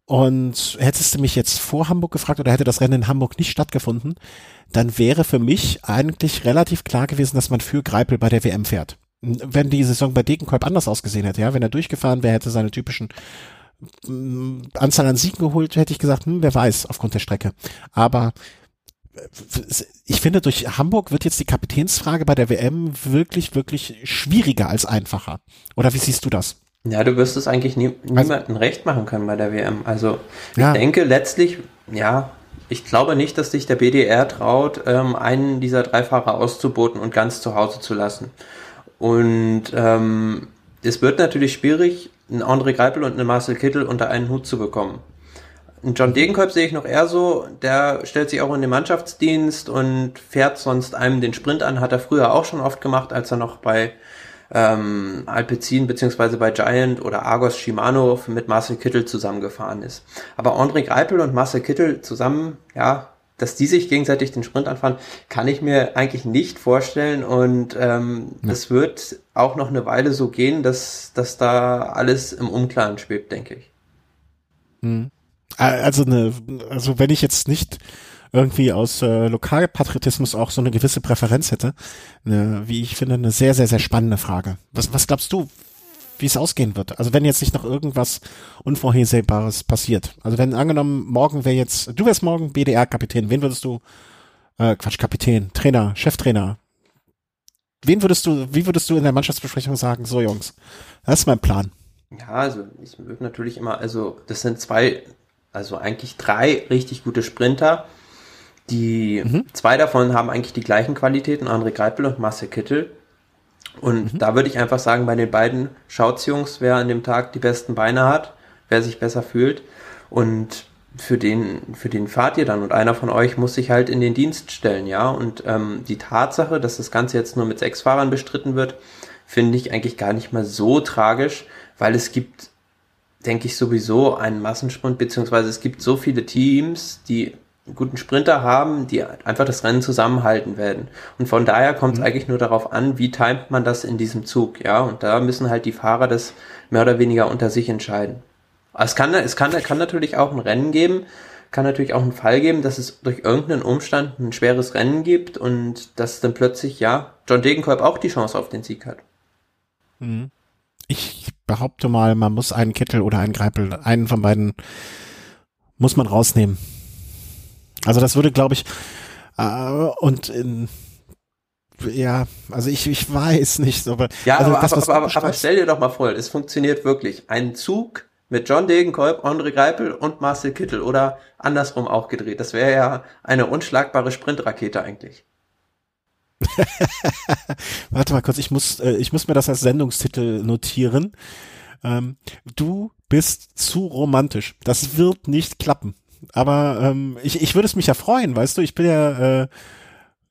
Und hättest du mich jetzt vor Hamburg gefragt oder hätte das Rennen in Hamburg nicht stattgefunden, dann wäre für mich eigentlich relativ klar gewesen, dass man für Greipel bei der WM fährt. Wenn die Saison bei Degenkolb anders ausgesehen hätte, ja, wenn er durchgefahren wäre, hätte seine typischen Anzahl an Siegen geholt, hätte ich gesagt, hm, wer weiß, aufgrund der Strecke. Aber ich finde, durch Hamburg wird jetzt die Kapitänsfrage bei der WM wirklich, wirklich schwieriger als einfacher. Oder wie siehst du das? Ja, du wirst es eigentlich nie, also niemandem recht machen können bei der WM. Also ich ja. denke letztlich, ja, ich glaube nicht, dass sich der BDR traut, ähm, einen dieser drei Fahrer auszuboten und ganz zu Hause zu lassen. Und ähm, es wird natürlich schwierig, einen André Greipel und einen Marcel Kittel unter einen Hut zu bekommen. Einen John Degenkolb sehe ich noch eher so, der stellt sich auch in den Mannschaftsdienst und fährt sonst einem den Sprint an, hat er früher auch schon oft gemacht, als er noch bei ähm, Alpecin beziehungsweise bei Giant oder Argos Shimano mit Marcel Kittel zusammengefahren ist. Aber André Greipel und Marcel Kittel zusammen, ja, dass die sich gegenseitig den Sprint anfahren, kann ich mir eigentlich nicht vorstellen. Und ähm, ja. das wird auch noch eine Weile so gehen, dass, dass da alles im Unklaren schwebt, denke ich. Mhm. Also eine, also wenn ich jetzt nicht irgendwie aus äh, Lokalpatriotismus auch so eine gewisse Präferenz hätte, eine, wie ich finde, eine sehr, sehr, sehr spannende Frage. Was, was glaubst du? Wie es ausgehen wird. Also wenn jetzt nicht noch irgendwas Unvorhersehbares passiert. Also wenn angenommen, morgen wäre jetzt, du wärst morgen BDR-Kapitän, wen würdest du, äh, Quatsch, Kapitän, Trainer, Cheftrainer, wen würdest du, wie würdest du in der Mannschaftsbesprechung sagen, so Jungs, das ist mein Plan. Ja, also ich würde natürlich immer, also das sind zwei, also eigentlich drei richtig gute Sprinter. Die mhm. zwei davon haben eigentlich die gleichen Qualitäten, André Greipel und Marcel Kittel. Und mhm. da würde ich einfach sagen, bei den beiden schaut's Jungs, wer an dem Tag die besten Beine hat, wer sich besser fühlt. Und für den, für den fahrt ihr dann und einer von euch muss sich halt in den Dienst stellen, ja. Und ähm, die Tatsache, dass das Ganze jetzt nur mit sechs Fahrern bestritten wird, finde ich eigentlich gar nicht mal so tragisch, weil es gibt, denke ich, sowieso einen Massensprint, beziehungsweise es gibt so viele Teams, die guten Sprinter haben, die einfach das Rennen zusammenhalten werden. Und von daher kommt es mhm. eigentlich nur darauf an, wie timet man das in diesem Zug, ja. Und da müssen halt die Fahrer das mehr oder weniger unter sich entscheiden. Es kann, es kann, kann natürlich auch ein Rennen geben, kann natürlich auch einen Fall geben, dass es durch irgendeinen Umstand ein schweres Rennen gibt und dass dann plötzlich, ja, John Degenkolb auch die Chance auf den Sieg hat. Mhm. Ich behaupte mal, man muss einen Kittel oder einen Greipel, einen von beiden muss man rausnehmen. Also das würde, glaube ich, äh, und in, ja, also ich, ich weiß nicht, aber ja, also aber, das, aber, aber, aber, stell dir doch mal vor, es funktioniert wirklich. Ein Zug mit John Degenkolb, André Greipel und Marcel Kittel oder andersrum auch gedreht. Das wäre ja eine unschlagbare Sprintrakete eigentlich. [laughs] Warte mal kurz, ich muss, äh, ich muss mir das als Sendungstitel notieren. Ähm, du bist zu romantisch. Das wird nicht klappen aber ähm, ich, ich würde es mich ja freuen, weißt du, ich bin ja, äh,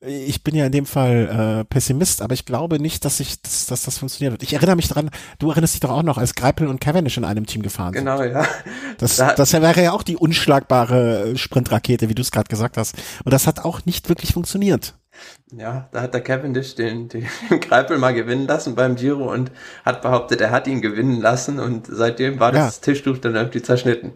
ich bin ja in dem Fall äh, Pessimist, aber ich glaube nicht, dass ich, dass, dass das funktioniert wird. Ich erinnere mich daran, du erinnerst dich doch auch noch, als Greipel und Cavendish in einem Team gefahren sind. Genau, ja. Das, da, das wäre ja auch die unschlagbare Sprintrakete, wie du es gerade gesagt hast. Und das hat auch nicht wirklich funktioniert. Ja, da hat der Cavendish den, den, den [laughs] Greipel mal gewinnen lassen beim Giro und hat behauptet, er hat ihn gewinnen lassen und seitdem war das ja. Tischtuch dann irgendwie zerschnitten.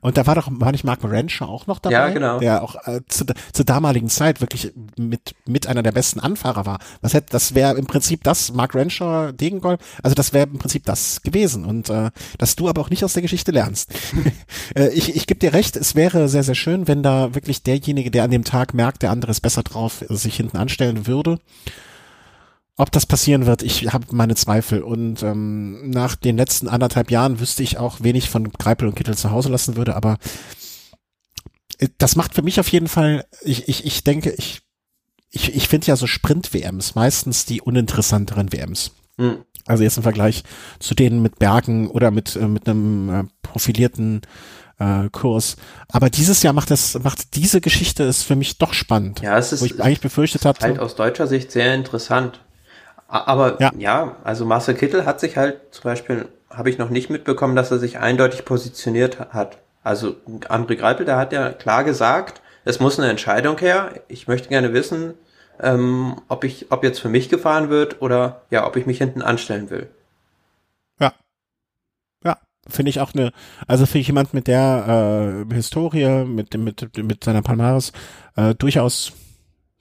Und da war doch, war nicht Mark Rancher auch noch dabei? Ja, genau. Der auch äh, zu, zur damaligen Zeit wirklich mit, mit einer der besten Anfahrer war. Was hätte, das wäre im Prinzip das, Mark Rancher, Degengol, also das wäre im Prinzip das gewesen. Und äh, dass du aber auch nicht aus der Geschichte lernst. [laughs] äh, ich ich gebe dir recht, es wäre sehr, sehr schön, wenn da wirklich derjenige, der an dem Tag merkt, der andere ist besser drauf, sich hinten anstellen würde. Ob das passieren wird, ich habe meine Zweifel. Und ähm, nach den letzten anderthalb Jahren wüsste ich auch, wen ich von Greipel und Kittel zu Hause lassen würde. Aber äh, das macht für mich auf jeden Fall, ich, ich, ich denke, ich, ich, ich finde ja so Sprint-WMs meistens die uninteressanteren WMs. Mhm. Also jetzt im Vergleich zu denen mit Bergen oder mit, äh, mit einem äh, profilierten äh, Kurs. Aber dieses Jahr macht das, macht diese Geschichte ist für mich doch spannend. Ja, es ist, wo ich eigentlich befürchtet hatte. Halt aus deutscher Sicht sehr interessant. Aber ja. ja, also Marcel Kittel hat sich halt zum Beispiel, habe ich noch nicht mitbekommen, dass er sich eindeutig positioniert hat. Also André Greipel, der hat ja klar gesagt, es muss eine Entscheidung her. Ich möchte gerne wissen, ähm, ob ich, ob jetzt für mich gefahren wird oder ja, ob ich mich hinten anstellen will. Ja. Ja, finde ich auch eine, also finde ich jemand mit der äh, Historie, mit mit, mit seiner Palmares äh, durchaus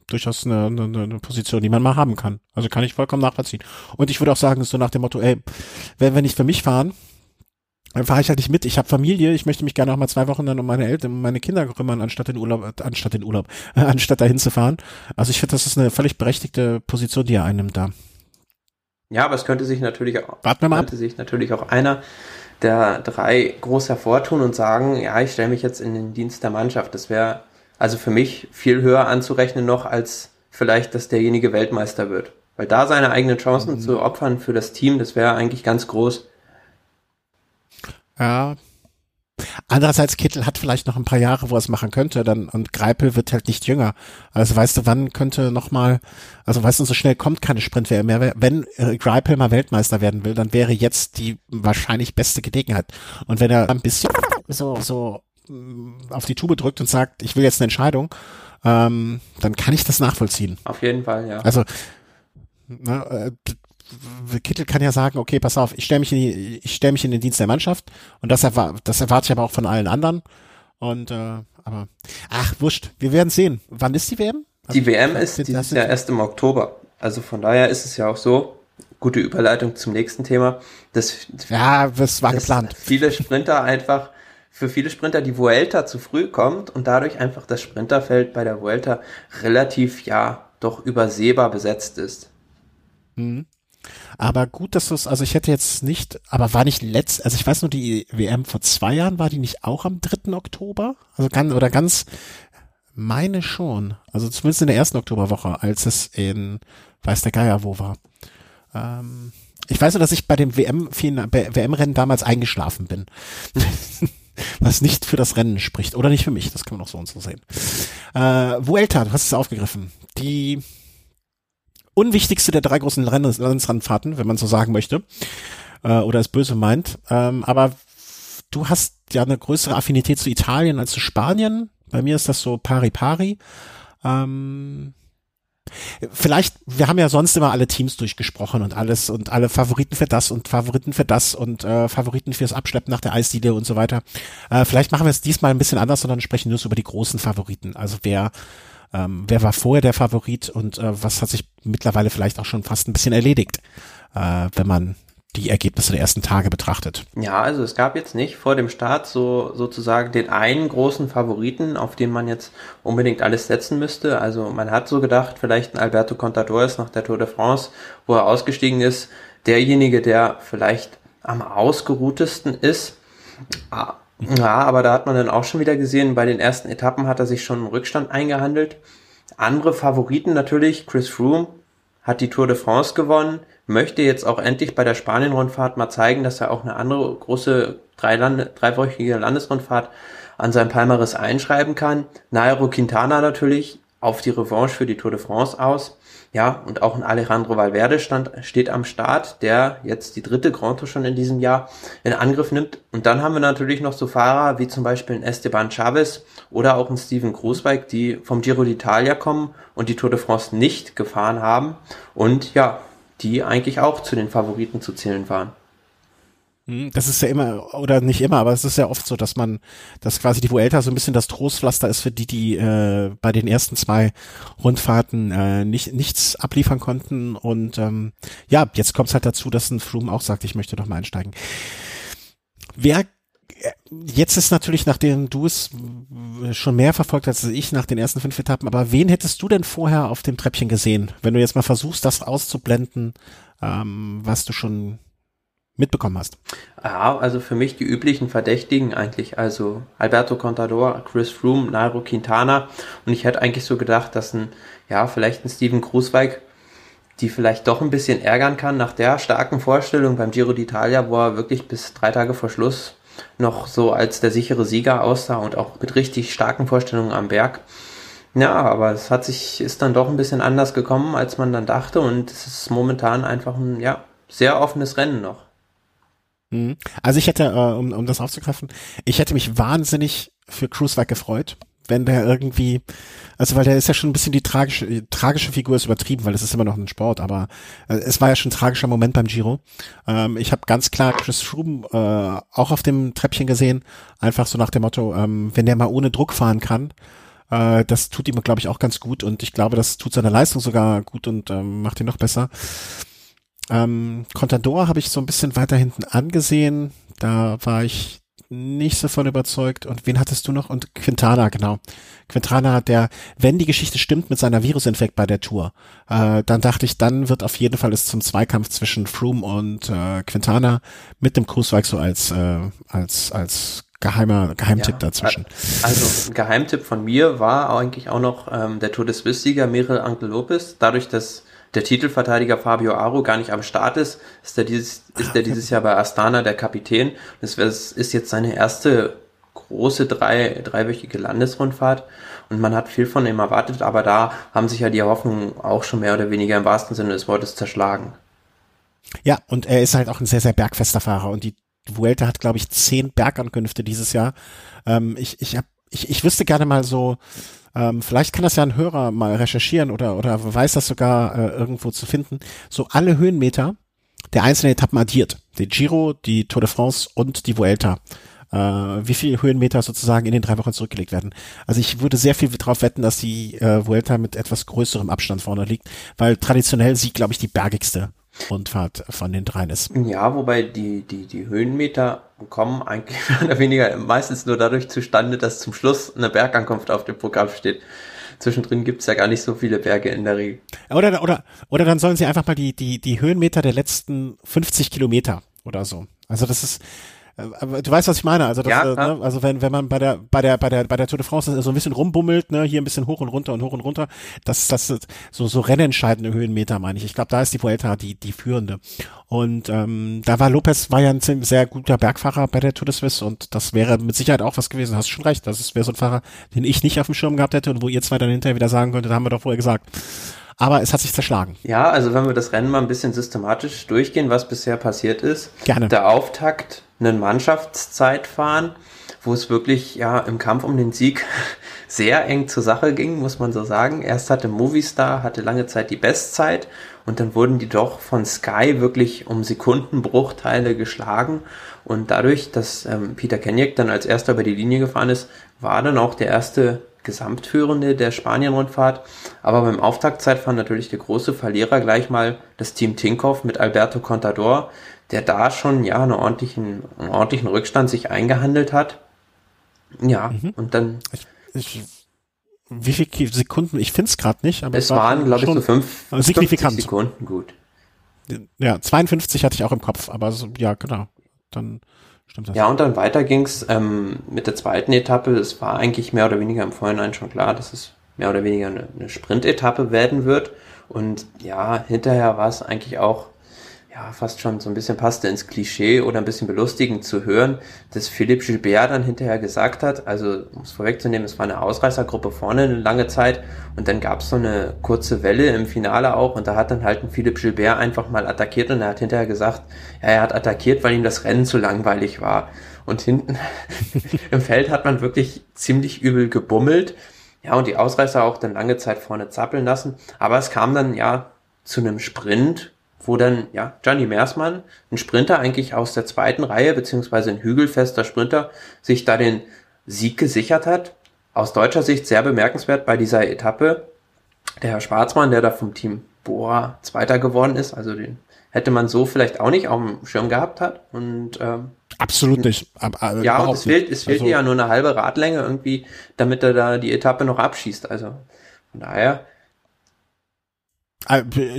durchaus eine, eine, eine Position, die man mal haben kann. Also kann ich vollkommen nachvollziehen. Und ich würde auch sagen, so nach dem Motto, ey, wenn wir nicht für mich fahren, dann fahre ich halt nicht mit. Ich habe Familie, ich möchte mich gerne auch mal zwei Wochen dann um meine Eltern, um meine Kinder kümmern, anstatt den Urlaub, anstatt den Urlaub, äh, [laughs] anstatt dahin zu fahren. Also ich finde, das ist eine völlig berechtigte Position, die er einnimmt da. Ja, aber es könnte sich natürlich auch, Warten wir mal könnte ab. sich natürlich auch einer der drei groß hervortun und sagen, ja, ich stelle mich jetzt in den Dienst der Mannschaft. Das wäre also für mich viel höher anzurechnen noch, als vielleicht, dass derjenige Weltmeister wird. Weil da seine eigenen Chancen mhm. zu opfern für das Team, das wäre eigentlich ganz groß. Ja. Andererseits, Kittel hat vielleicht noch ein paar Jahre, wo er es machen könnte, dann, und Greipel wird halt nicht jünger. Also weißt du, wann könnte noch mal, also weißt du, so schnell kommt keine Sprintwehr mehr. Wenn äh, Greipel mal Weltmeister werden will, dann wäre jetzt die wahrscheinlich beste Gelegenheit. Und wenn er ein bisschen so, so auf die Tube drückt und sagt, ich will jetzt eine Entscheidung, ähm, dann kann ich das nachvollziehen. Auf jeden Fall, ja. Also ne, äh, Kittel kann ja sagen, okay, pass auf, ich stelle mich in die, ich stelle mich in den Dienst der Mannschaft und das, erwar das erwarte ich aber auch von allen anderen. Und äh, aber ach, wurscht, wir werden sehen. Wann ist die WM? Die WM ist dieses Jahr erst im Oktober. Also von daher ist es ja auch so, gute Überleitung zum nächsten Thema, dass ja, das war geplant. Viele Sprinter einfach für viele Sprinter die Vuelta zu früh kommt und dadurch einfach das Sprinterfeld bei der Vuelta relativ, ja, doch übersehbar besetzt ist. Mhm. Aber gut, dass du es, also ich hätte jetzt nicht, aber war nicht letzt, also ich weiß nur, die WM vor zwei Jahren, war die nicht auch am 3. Oktober? Also ganz, oder ganz, meine schon. Also zumindest in der ersten Oktoberwoche, als es in, weiß der Geier wo war. Ähm, ich weiß nur, dass ich bei dem WM-Rennen damals eingeschlafen bin. [laughs] was nicht für das Rennen spricht. Oder nicht für mich, das kann man auch so und so sehen. Äh, Vuelta, du hast es aufgegriffen. Die unwichtigste der drei großen Rennsrandfahrten, wenn man so sagen möchte. Äh, oder es böse meint. Ähm, aber du hast ja eine größere Affinität zu Italien als zu Spanien. Bei mir ist das so pari pari. Ähm, Vielleicht, wir haben ja sonst immer alle Teams durchgesprochen und alles und alle Favoriten für das und Favoriten für das und äh, Favoriten fürs Abschleppen nach der Eisdiele und so weiter. Äh, vielleicht machen wir es diesmal ein bisschen anders, sondern sprechen nur so über die großen Favoriten. Also wer, ähm, wer war vorher der Favorit und äh, was hat sich mittlerweile vielleicht auch schon fast ein bisschen erledigt, äh, wenn man die Ergebnisse der ersten Tage betrachtet. Ja, also es gab jetzt nicht vor dem Start so sozusagen den einen großen Favoriten, auf den man jetzt unbedingt alles setzen müsste. Also man hat so gedacht, vielleicht ein Alberto Contador ist nach der Tour de France, wo er ausgestiegen ist, derjenige, der vielleicht am ausgeruhtesten ist. Ah, ja, aber da hat man dann auch schon wieder gesehen, bei den ersten Etappen hat er sich schon einen Rückstand eingehandelt. Andere Favoriten natürlich, Chris Froome hat die Tour de France gewonnen, möchte jetzt auch endlich bei der Spanien-Rundfahrt mal zeigen, dass er auch eine andere große Dreilande, dreiwöchige Landesrundfahrt an sein Palmares einschreiben kann. Nairo Quintana natürlich auf die Revanche für die Tour de France aus. Ja, und auch ein Alejandro Valverde stand, steht am Start, der jetzt die dritte Grand Tour schon in diesem Jahr in Angriff nimmt. Und dann haben wir natürlich noch so Fahrer wie zum Beispiel ein Esteban Chavez oder auch ein Steven Großweig, die vom Giro d'Italia kommen und die Tour de France nicht gefahren haben und ja, die eigentlich auch zu den Favoriten zu zählen waren. Hm, das ist ja immer, oder nicht immer, aber es ist ja oft so, dass man, dass quasi die Vuelta so ein bisschen das Trostpflaster ist für die, die äh, bei den ersten zwei Rundfahrten äh, nicht, nichts abliefern konnten. Und ähm, ja, jetzt kommt es halt dazu, dass ein Froome auch sagt, ich möchte doch mal einsteigen. Wer Jetzt ist natürlich, nachdem du es schon mehr verfolgt hast als ich nach den ersten fünf Etappen, aber wen hättest du denn vorher auf dem Treppchen gesehen, wenn du jetzt mal versuchst, das auszublenden, ähm, was du schon mitbekommen hast? Ja, also für mich die üblichen Verdächtigen eigentlich, also Alberto Contador, Chris Froome, Nairo Quintana und ich hätte eigentlich so gedacht, dass ein, ja, vielleicht ein Steven Krusweig die vielleicht doch ein bisschen ärgern kann nach der starken Vorstellung beim Giro d'Italia, wo er wirklich bis drei Tage vor Schluss noch so als der sichere Sieger aussah und auch mit richtig starken Vorstellungen am Berg. Ja, aber es hat sich, ist dann doch ein bisschen anders gekommen, als man dann dachte und es ist momentan einfach ein, ja, sehr offenes Rennen noch. Mhm. Also ich hätte, äh, um, um das aufzugreifen, ich hätte mich wahnsinnig für Cruiseweig gefreut, wenn der irgendwie, also weil der ist ja schon ein bisschen die tragische, tragische Figur ist übertrieben, weil es ist immer noch ein Sport, aber äh, es war ja schon ein tragischer Moment beim Giro. Ähm, ich habe ganz klar Chris Froome äh, auch auf dem Treppchen gesehen, einfach so nach dem Motto, ähm, wenn der mal ohne Druck fahren kann, äh, das tut ihm, glaube ich, auch ganz gut und ich glaube, das tut seiner Leistung sogar gut und ähm, macht ihn noch besser. Ähm, Contador habe ich so ein bisschen weiter hinten angesehen. Da war ich nicht so von überzeugt. Und wen hattest du noch? Und Quintana, genau. Quintana hat der, wenn die Geschichte stimmt mit seiner Virusinfekt bei der Tour, äh, dann dachte ich, dann wird auf jeden Fall es zum Zweikampf zwischen Froome und äh, Quintana mit dem Cruiseweig so als, äh, als, als geheimer Geheimtipp ja, dazwischen. Also ein Geheimtipp von mir war eigentlich auch noch ähm, der Tour des Swiss-Sieger Mirel Ankel Lopez. Dadurch, dass der Titelverteidiger Fabio Aro gar nicht am Start ist, ist er dieses, ist er [laughs] dieses Jahr bei Astana der Kapitän. Das ist jetzt seine erste große drei, dreiwöchige Landesrundfahrt und man hat viel von ihm erwartet, aber da haben sich ja die Hoffnungen auch schon mehr oder weniger im wahrsten Sinne des Wortes zerschlagen. Ja, und er ist halt auch ein sehr, sehr bergfester Fahrer und die Vuelta hat, glaube ich, zehn Bergankünfte dieses Jahr. Ähm, ich, ich, hab, ich, ich wüsste gerne mal so, ähm, vielleicht kann das ja ein Hörer mal recherchieren oder, oder weiß das sogar äh, irgendwo zu finden. So alle Höhenmeter der einzelnen Etappen addiert. Die Giro, die Tour de France und die Vuelta. Äh, wie viele Höhenmeter sozusagen in den drei Wochen zurückgelegt werden. Also ich würde sehr viel darauf wetten, dass die äh, Vuelta mit etwas größerem Abstand vorne liegt, weil traditionell sie, glaube ich, die bergigste Rundfahrt von den dreien ist. Ja, wobei die, die, die Höhenmeter kommen eigentlich [laughs] mehr oder weniger meistens nur dadurch zustande, dass zum Schluss eine Bergankunft auf dem Programm steht. Zwischendrin gibt's ja gar nicht so viele Berge in der Regel. Oder, oder, oder dann sollen sie einfach mal die, die, die Höhenmeter der letzten 50 Kilometer oder so. Also das ist, aber du weißt, was ich meine. Also, das, ja, äh, ne? also wenn, wenn man bei der, bei der, bei der, bei der Tour de France so ein bisschen rumbummelt, ne, hier ein bisschen hoch und runter und hoch und runter, das, das so, so rennentscheidende Höhenmeter, meine ich. Ich glaube, da ist die Vuelta die, die führende. Und ähm, da war Lopez war ja ein sehr guter Bergfahrer bei der Tour de Suisse und das wäre mit Sicherheit auch was gewesen. Hast du schon recht. Das wäre so ein Fahrer, den ich nicht auf dem Schirm gehabt hätte und wo ihr zwei dann hinterher wieder sagen könntet, haben wir doch vorher gesagt aber es hat sich zerschlagen. Ja, also wenn wir das Rennen mal ein bisschen systematisch durchgehen, was bisher passiert ist. Gerne. Der Auftakt, einen Mannschaftszeitfahren, wo es wirklich ja im Kampf um den Sieg [laughs] sehr eng zur Sache ging, muss man so sagen. Erst hatte Movistar, hatte lange Zeit die Bestzeit und dann wurden die doch von Sky wirklich um Sekundenbruchteile geschlagen und dadurch, dass ähm, Peter Kenyak dann als erster über die Linie gefahren ist, war dann auch der erste Gesamtführende der Spanien-Rundfahrt. Aber beim Auftaktzeitfahren natürlich der große Verlierer gleich mal das Team Tinkoff mit Alberto Contador, der da schon ja einen ordentlichen, einen ordentlichen Rückstand sich eingehandelt hat. Ja, mhm. und dann. Ich, ich, wie viele Sekunden? Ich finde es gerade nicht, aber es, es waren, glaube ich, so fünf signifikant. Sekunden gut. Ja, 52 hatte ich auch im Kopf, aber so, ja, genau. Dann Stimmt das? Ja, und dann weiter ging's ähm, mit der zweiten Etappe. Es war eigentlich mehr oder weniger im Vorhinein schon klar, dass es mehr oder weniger eine, eine Sprint-Etappe werden wird. Und ja, hinterher war es eigentlich auch ja, fast schon so ein bisschen passte ins Klischee oder ein bisschen belustigend zu hören, dass Philippe Gilbert dann hinterher gesagt hat, also um es vorwegzunehmen, es war eine Ausreißergruppe vorne eine lange Zeit und dann gab es so eine kurze Welle im Finale auch und da hat dann halt ein Philippe Gilbert einfach mal attackiert und er hat hinterher gesagt, ja, er hat attackiert, weil ihm das Rennen zu langweilig war. Und hinten [laughs] im Feld hat man wirklich ziemlich übel gebummelt. Ja, und die Ausreißer auch dann lange Zeit vorne zappeln lassen. Aber es kam dann ja zu einem Sprint, wo dann, ja, Gianni Meersmann, ein Sprinter eigentlich aus der zweiten Reihe, beziehungsweise ein hügelfester Sprinter, sich da den Sieg gesichert hat. Aus deutscher Sicht sehr bemerkenswert bei dieser Etappe. Der Herr Schwarzmann, der da vom Team Boa Zweiter geworden ist, also den hätte man so vielleicht auch nicht auf dem Schirm gehabt hat. Und ähm, absolut nicht. Ab, ab, ja, und es fehlt, es fehlt also, ja nur eine halbe Radlänge irgendwie, damit er da die Etappe noch abschießt. Also von daher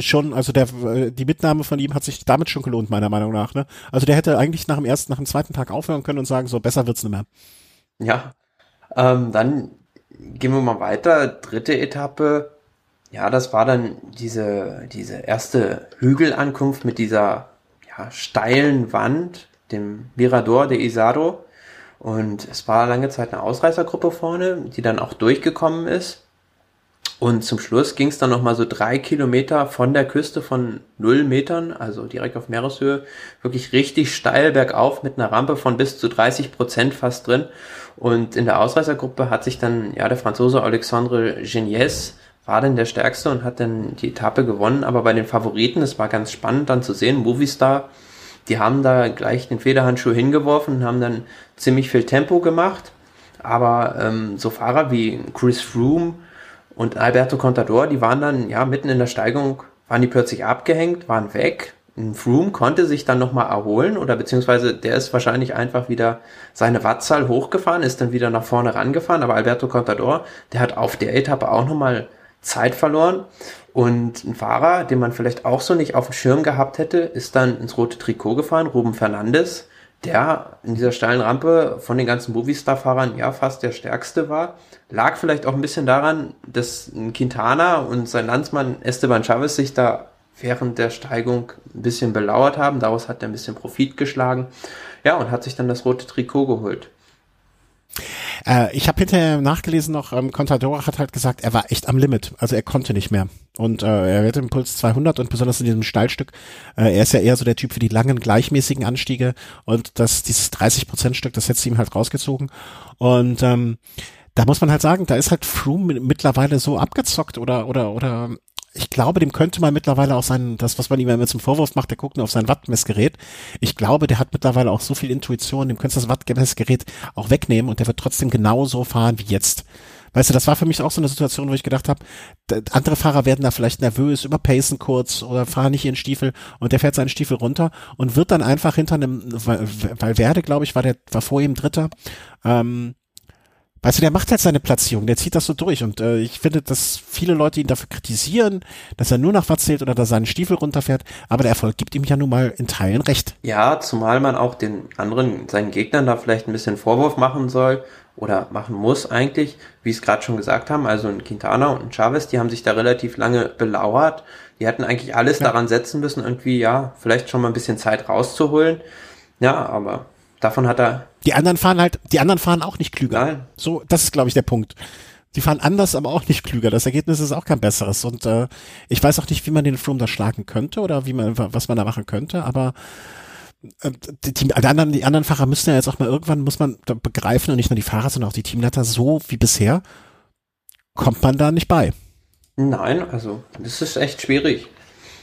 schon, also der, äh, die Mitnahme von ihm hat sich damit schon gelohnt, meiner Meinung nach. Ne? Also der hätte eigentlich nach dem ersten, nach dem zweiten Tag aufhören können und sagen, so besser wird's nicht mehr. Ja, ähm, dann gehen wir mal weiter. Dritte Etappe. Ja, das war dann diese, diese erste Hügelankunft mit dieser ja, steilen Wand, dem Mirador de Isaro. Und es war lange Zeit eine Ausreißergruppe vorne, die dann auch durchgekommen ist. Und zum Schluss ging es dann nochmal so drei Kilometer von der Küste von null Metern, also direkt auf Meereshöhe, wirklich richtig steil bergauf mit einer Rampe von bis zu 30 Prozent fast drin. Und in der Ausreißergruppe hat sich dann, ja, der Franzose Alexandre Genies war dann der Stärkste und hat dann die Etappe gewonnen. Aber bei den Favoriten, es war ganz spannend dann zu sehen, Movistar, die haben da gleich den Federhandschuh hingeworfen und haben dann ziemlich viel Tempo gemacht. Aber ähm, so Fahrer wie Chris Froome, und Alberto Contador, die waren dann, ja, mitten in der Steigung, waren die plötzlich abgehängt, waren weg. Ein Froome konnte sich dann nochmal erholen oder beziehungsweise der ist wahrscheinlich einfach wieder seine Wattzahl hochgefahren, ist dann wieder nach vorne rangefahren, aber Alberto Contador, der hat auf der Etappe auch nochmal Zeit verloren. Und ein Fahrer, den man vielleicht auch so nicht auf dem Schirm gehabt hätte, ist dann ins rote Trikot gefahren, Ruben Fernandes, der in dieser steilen Rampe von den ganzen Movistar-Fahrern ja fast der stärkste war. Lag vielleicht auch ein bisschen daran, dass Quintana und sein Landsmann Esteban Chavez sich da während der Steigung ein bisschen belauert haben. Daraus hat er ein bisschen Profit geschlagen. Ja, und hat sich dann das rote Trikot geholt. Äh, ich habe hinterher nachgelesen noch, ähm, Contador hat halt gesagt, er war echt am Limit. Also er konnte nicht mehr. Und äh, er hatte Impuls 200 und besonders in diesem Steilstück, äh, er ist ja eher so der Typ für die langen, gleichmäßigen Anstiege und das, dieses 30%-Stück, das hätte ihm halt rausgezogen. Und ähm, da muss man halt sagen, da ist halt Froome mittlerweile so abgezockt oder oder oder ich glaube, dem könnte man mittlerweile auch sein, das, was man ihm immer zum Vorwurf macht, der guckt nur auf sein Wattmessgerät. Ich glaube, der hat mittlerweile auch so viel Intuition, dem könntest du das Wattmessgerät auch wegnehmen und der wird trotzdem genauso fahren wie jetzt. Weißt du, das war für mich auch so eine Situation, wo ich gedacht habe, andere Fahrer werden da vielleicht nervös, überpacen kurz oder fahren nicht ihren Stiefel und der fährt seinen Stiefel runter und wird dann einfach hinter einem, weil, Werde, glaube ich, war der, war vor ihm Dritter, ähm, Weißt du, der macht halt seine Platzierung, der zieht das so durch. Und äh, ich finde, dass viele Leute ihn dafür kritisieren, dass er nur nach was zählt oder dass er seinen Stiefel runterfährt, aber der Erfolg gibt ihm ja nun mal in Teilen recht. Ja, zumal man auch den anderen, seinen Gegnern da vielleicht ein bisschen Vorwurf machen soll oder machen muss eigentlich, wie es gerade schon gesagt haben, also ein Quintana und ein Chavez, die haben sich da relativ lange belauert, die hätten eigentlich alles ja. daran setzen müssen, irgendwie, ja, vielleicht schon mal ein bisschen Zeit rauszuholen, ja, aber davon hat er die anderen fahren halt, die anderen fahren auch nicht klüger. Nein. So, das ist, glaube ich, der Punkt. Sie fahren anders, aber auch nicht klüger. Das Ergebnis ist auch kein besseres. Und äh, ich weiß auch nicht, wie man den Froome da schlagen könnte oder wie man, was man da machen könnte, aber äh, die, die, die, anderen, die anderen Fahrer müssen ja jetzt auch mal irgendwann, muss man da begreifen und nicht nur die Fahrer, sondern auch die Teamleiter, so wie bisher, kommt man da nicht bei. Nein, also das ist echt schwierig.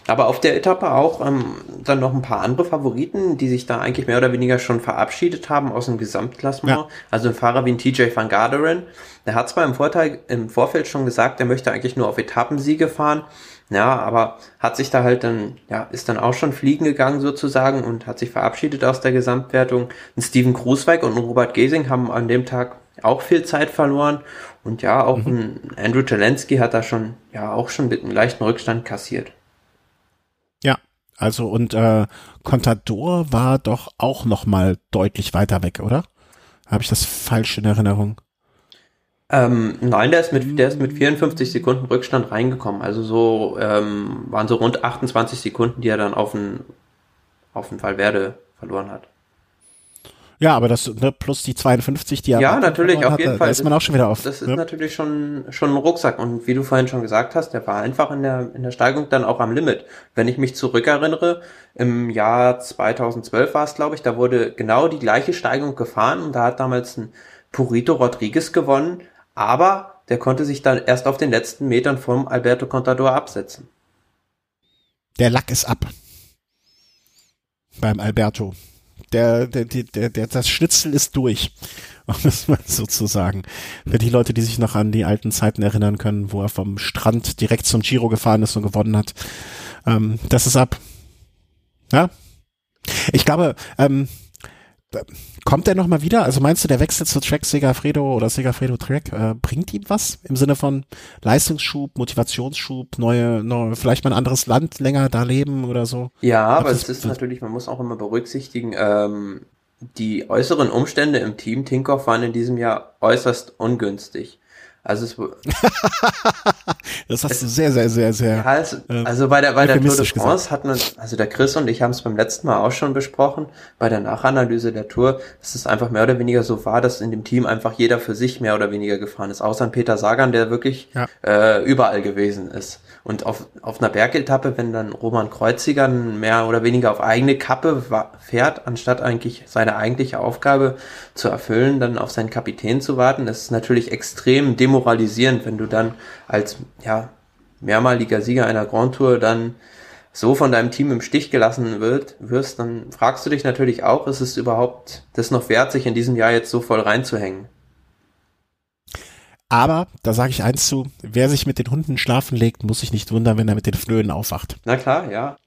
Aber auf der Etappe auch ähm, dann noch ein paar andere Favoriten, die sich da eigentlich mehr oder weniger schon verabschiedet haben aus dem Gesamtklassement. Ja. Also ein Fahrer wie ein TJ van Garderen, der hat zwar im, Vorteil, im Vorfeld schon gesagt, er möchte eigentlich nur auf Etappensiege fahren, ja, aber hat sich da halt dann, ja, ist dann auch schon fliegen gegangen sozusagen und hat sich verabschiedet aus der Gesamtwertung. Ein Steven Krusweig und ein Robert Gesing haben an dem Tag auch viel Zeit verloren und ja, auch mhm. ein Andrew Jelensky hat da schon, ja, auch schon mit einem leichten Rückstand kassiert. Also und äh, Contador war doch auch noch mal deutlich weiter weg, oder? Habe ich das falsch in Erinnerung? Ähm, nein, der ist mit der ist mit 54 Sekunden Rückstand reingekommen. Also so ähm, waren so rund 28 Sekunden, die er dann auf den auf den Valverde verloren hat. Ja, aber das ne, plus die 52, die er Ja, natürlich, auf hat, jeden Fall. Da ist man auch schon wieder auf. Das ist ne? natürlich schon, schon ein Rucksack. Und wie du vorhin schon gesagt hast, der war einfach in der, in der Steigung dann auch am Limit. Wenn ich mich zurückerinnere, im Jahr 2012 war es, glaube ich, da wurde genau die gleiche Steigung gefahren und da hat damals ein Purito Rodriguez gewonnen, aber der konnte sich dann erst auf den letzten Metern vom Alberto Contador absetzen. Der Lack ist ab. Beim Alberto der, der, der, der, das Schnitzel ist durch, [laughs] um das mal so zu sagen. Für die Leute, die sich noch an die alten Zeiten erinnern können, wo er vom Strand direkt zum Giro gefahren ist und gewonnen hat. Ähm, das ist ab. Ja. Ich glaube, ähm, Kommt er noch mal wieder? Also meinst du, der Wechsel zu Track Segafredo oder Segafredo Track äh, bringt ihm was im Sinne von Leistungsschub, Motivationsschub, neue, neue, vielleicht mal ein anderes Land länger da leben oder so? Ja, aber es ist natürlich, man muss auch immer berücksichtigen, ähm, die äußeren Umstände im Team Tinkoff waren in diesem Jahr äußerst ungünstig. Also es, [laughs] das hast es, du sehr, sehr, sehr, sehr. Ja, es, äh, also bei der, bei der Tour de France hat man, also der Chris und ich haben es beim letzten Mal auch schon besprochen, bei der Nachanalyse der Tour, dass es einfach mehr oder weniger so war, dass in dem Team einfach jeder für sich mehr oder weniger gefahren ist, außer Peter Sagan, der wirklich ja. äh, überall gewesen ist. Und auf, auf einer Bergetappe, wenn dann Roman Kreuziger mehr oder weniger auf eigene Kappe fährt, anstatt eigentlich seine eigentliche Aufgabe zu erfüllen, dann auf seinen Kapitän zu warten, das ist natürlich extrem demoralisierend, wenn du dann als ja, mehrmaliger Sieger einer Grand Tour dann so von deinem Team im Stich gelassen wird, wirst, dann fragst du dich natürlich auch, ist es überhaupt das noch wert, sich in diesem Jahr jetzt so voll reinzuhängen? Aber da sage ich eins zu, wer sich mit den Hunden schlafen legt, muss sich nicht wundern, wenn er mit den Flöhen aufwacht. Na klar, ja.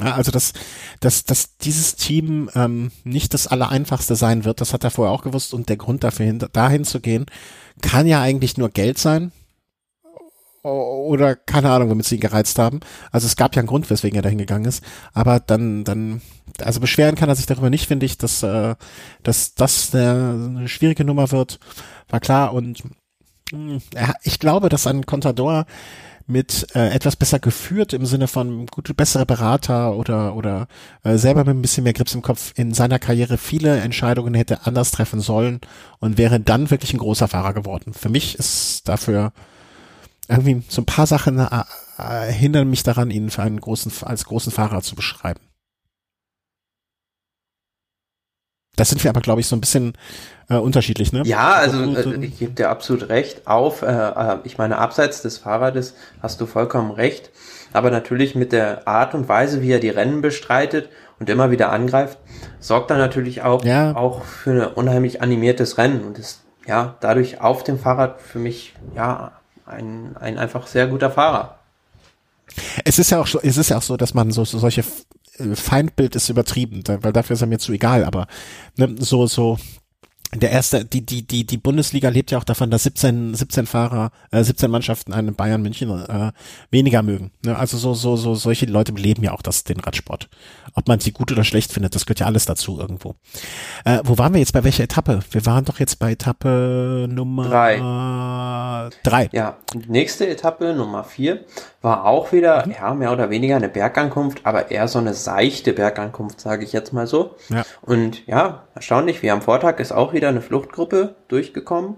ja also dass, dass, dass dieses Team ähm, nicht das Allereinfachste sein wird, das hat er vorher auch gewusst und der Grund dafür, hin, dahin zu gehen, kann ja eigentlich nur Geld sein oder keine Ahnung, womit sie ihn gereizt haben. Also es gab ja einen Grund, weswegen er dahin gegangen ist. Aber dann, dann, also beschweren kann er sich darüber nicht, finde ich, dass, äh, dass das eine, eine schwierige Nummer wird war klar und mh, hm, ich glaube, dass ein Contador mit äh, etwas besser geführt im Sinne von gute bessere Berater oder oder äh, selber mit ein bisschen mehr Grips im Kopf in seiner Karriere viele Entscheidungen hätte anders treffen sollen und wäre dann wirklich ein großer Fahrer geworden. Für mich ist dafür irgendwie so ein paar Sachen äh, äh, hindern mich daran, ihn für einen großen als großen Fahrer zu beschreiben. Das sind wir aber, glaube ich, so ein bisschen äh, unterschiedlich, ne? Ja, also äh, ich gebe dir absolut recht. Auf, äh, äh, ich meine, abseits des Fahrrades hast du vollkommen recht. Aber natürlich mit der Art und Weise, wie er die Rennen bestreitet und immer wieder angreift, sorgt er natürlich auch, ja. auch für ein unheimlich animiertes Rennen und ist ja dadurch auf dem Fahrrad für mich ja ein, ein einfach sehr guter Fahrer. Es ist ja auch so, es ist ja auch so, dass man so, so solche äh, Feindbild ist übertrieben, weil dafür ist er mir zu egal, aber ne, so, so der erste, die, die, die, die Bundesliga lebt ja auch davon, dass 17, 17 Fahrer, äh, 17 Mannschaften einen Bayern München äh, weniger mögen. Ne? Also so, so, so, solche Leute leben ja auch das, den Radsport. Ob man sie gut oder schlecht findet, das gehört ja alles dazu irgendwo. Äh, wo waren wir jetzt bei welcher Etappe? Wir waren doch jetzt bei Etappe Nummer drei. drei. Ja, nächste Etappe Nummer vier war auch wieder, mhm. ja, mehr oder weniger eine Bergankunft, aber eher so eine seichte Bergankunft, sage ich jetzt mal so. Ja. Und ja, erstaunlich, wie am Vortag ist auch wieder eine Fluchtgruppe durchgekommen.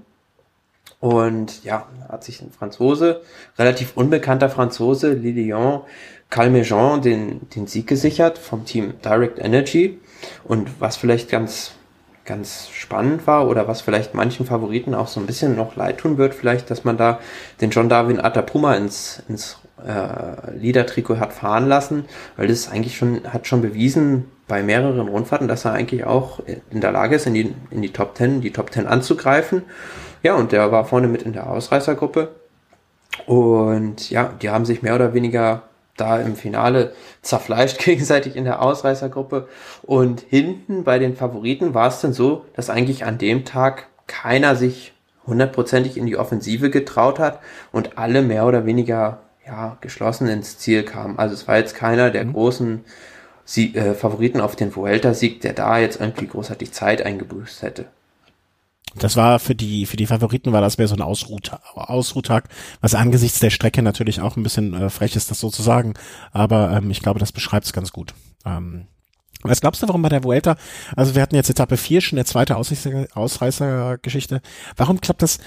Und ja, hat sich ein Franzose, relativ unbekannter Franzose, Lilian Calmejean, den, den Sieg gesichert vom Team Direct Energy. Und was vielleicht ganz, ganz spannend war oder was vielleicht manchen Favoriten auch so ein bisschen noch leid tun wird, vielleicht, dass man da den John Darwin Atapuma ins, ins äh, Liedertrikot hat fahren lassen, weil das eigentlich schon, hat schon bewiesen bei mehreren Rundfahrten, dass er eigentlich auch in der Lage ist, in die, in die Top Ten, die Top Ten anzugreifen. Ja, und der war vorne mit in der Ausreißergruppe. Und ja, die haben sich mehr oder weniger da im Finale zerfleischt [laughs] gegenseitig in der Ausreißergruppe. Und hinten bei den Favoriten war es dann so, dass eigentlich an dem Tag keiner sich hundertprozentig in die Offensive getraut hat und alle mehr oder weniger ja, geschlossen ins Ziel kamen. Also es war jetzt keiner der mhm. großen Sie äh, Favoriten auf den Vuelta-Sieg, der da jetzt irgendwie großartig Zeit eingebüßt hätte. Das war für die, für die Favoriten war das mehr so ein Ausruhtag, was angesichts der Strecke natürlich auch ein bisschen äh, frech ist, das so zu sagen. Aber ähm, ich glaube, das beschreibt es ganz gut. Ähm, was glaubst du, warum bei der Vuelta, also wir hatten jetzt Etappe 4 schon der zweite Ausreißergeschichte, warum klappt das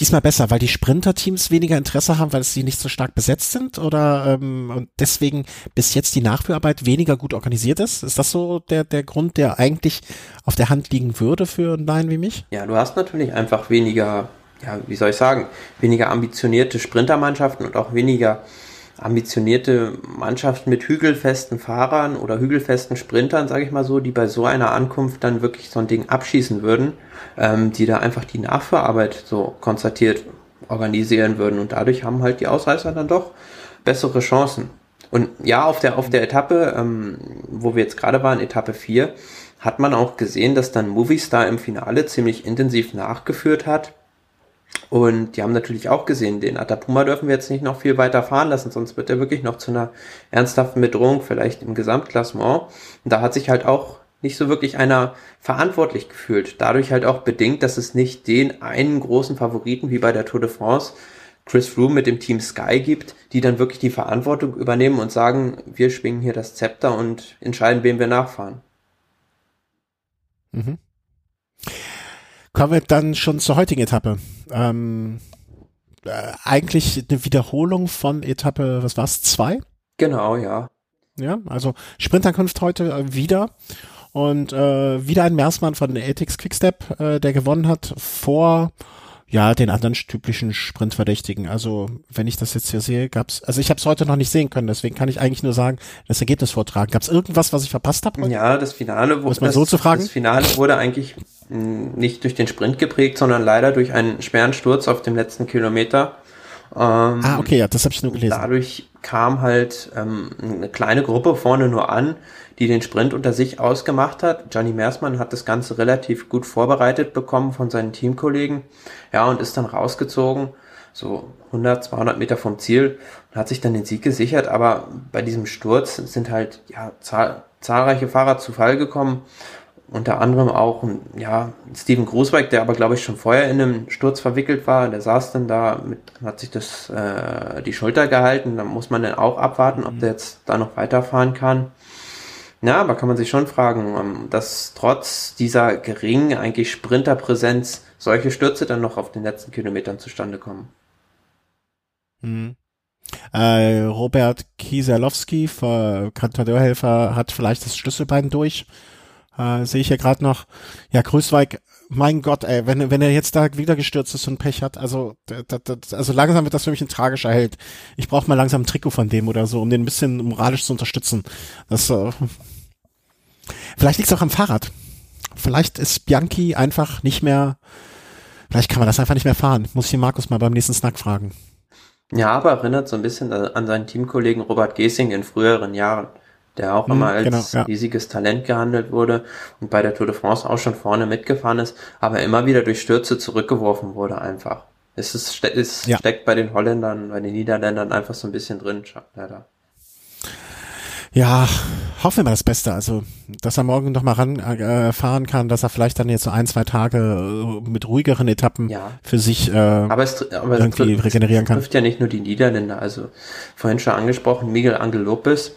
diesmal besser, weil die Sprinterteams weniger Interesse haben, weil sie nicht so stark besetzt sind oder ähm, und deswegen bis jetzt die Nachführarbeit weniger gut organisiert ist? Ist das so der, der Grund, der eigentlich auf der Hand liegen würde für einen Laien wie mich? Ja, du hast natürlich einfach weniger, ja, wie soll ich sagen, weniger ambitionierte Sprintermannschaften und auch weniger ambitionierte Mannschaften mit hügelfesten Fahrern oder hügelfesten Sprintern, sage ich mal so, die bei so einer Ankunft dann wirklich so ein Ding abschießen würden, ähm, die da einfach die Nachfahrarbeit so konstatiert organisieren würden und dadurch haben halt die Ausreißer dann doch bessere Chancen. Und ja, auf der, auf der Etappe, ähm, wo wir jetzt gerade waren, Etappe 4, hat man auch gesehen, dass dann Movistar im Finale ziemlich intensiv nachgeführt hat und die haben natürlich auch gesehen, den Atapuma dürfen wir jetzt nicht noch viel weiter fahren lassen, sonst wird er wirklich noch zu einer ernsthaften Bedrohung vielleicht im Gesamtklassement. Und da hat sich halt auch nicht so wirklich einer verantwortlich gefühlt. Dadurch halt auch bedingt, dass es nicht den einen großen Favoriten wie bei der Tour de France Chris Froome mit dem Team Sky gibt, die dann wirklich die Verantwortung übernehmen und sagen, wir schwingen hier das Zepter und entscheiden, wem wir nachfahren. Mhm. Kommen wir dann schon zur heutigen Etappe. Ähm, äh, eigentlich eine Wiederholung von Etappe, was war's, zwei? Genau, ja. Ja, also Sprintankunft heute äh, wieder. Und äh, wieder ein Mersmann von Ethics Quickstep, äh, der gewonnen hat vor ja, den anderen typischen Sprintverdächtigen. Also, wenn ich das jetzt hier sehe, gab's, also ich habe es heute noch nicht sehen können, deswegen kann ich eigentlich nur sagen, das Ergebnis vortragen. Gab es irgendwas, was ich verpasst habe? Ja, das Finale wurde das, so zu fragen? Das Finale wurde eigentlich hm, nicht durch den Sprint geprägt, sondern leider durch einen schweren Sturz auf dem letzten Kilometer. Ähm, ah, okay, ja, das habe ich nur gelesen. Dadurch kam halt ähm, eine kleine Gruppe vorne nur an, die den Sprint unter sich ausgemacht hat. Johnny Mersmann hat das Ganze relativ gut vorbereitet bekommen von seinen Teamkollegen, ja, und ist dann rausgezogen, so 100, 200 Meter vom Ziel und hat sich dann den Sieg gesichert. Aber bei diesem Sturz sind halt ja zahl zahlreiche Fahrer zu Fall gekommen unter anderem auch ja, Steven Grußweig, der aber glaube ich schon vorher in einem Sturz verwickelt war, der saß dann da, mit, hat sich das äh, die Schulter gehalten, da muss man dann auch abwarten, ob mhm. der jetzt da noch weiterfahren kann. Ja, aber kann man sich schon fragen, ähm, dass trotz dieser geringen eigentlich Sprinterpräsenz solche Stürze dann noch auf den letzten Kilometern zustande kommen. Mhm. Äh, Robert Kieselowski, Kantadeurhelfer, hat vielleicht das Schlüsselbein durch äh, sehe ich ja gerade noch. Ja, Grüßweig, mein Gott, ey, wenn, wenn er jetzt da wieder gestürzt ist und Pech hat, also, das, das, also langsam wird das für mich ein tragischer Held. Ich brauche mal langsam ein Trikot von dem oder so, um den ein bisschen moralisch zu unterstützen. Das, äh, vielleicht liegt es auch am Fahrrad. Vielleicht ist Bianchi einfach nicht mehr, vielleicht kann man das einfach nicht mehr fahren. Muss ich den Markus mal beim nächsten Snack fragen. Ja, aber erinnert so ein bisschen an seinen Teamkollegen Robert Gesing in früheren Jahren der auch immer als genau, ja. riesiges Talent gehandelt wurde und bei der Tour de France auch schon vorne mitgefahren ist, aber immer wieder durch Stürze zurückgeworfen wurde einfach. Es, ist, es ja. steckt bei den Holländern, bei den Niederländern einfach so ein bisschen drin, leider. Ja, hoffen wir mal das Beste. Also, dass er morgen noch mal ranfahren äh, kann, dass er vielleicht dann jetzt so ein, zwei Tage äh, mit ruhigeren Etappen ja. für sich äh, aber es, aber irgendwie es regenerieren kann. Es trifft ja nicht nur die Niederländer. Also, vorhin schon angesprochen, Miguel Angel Lopez,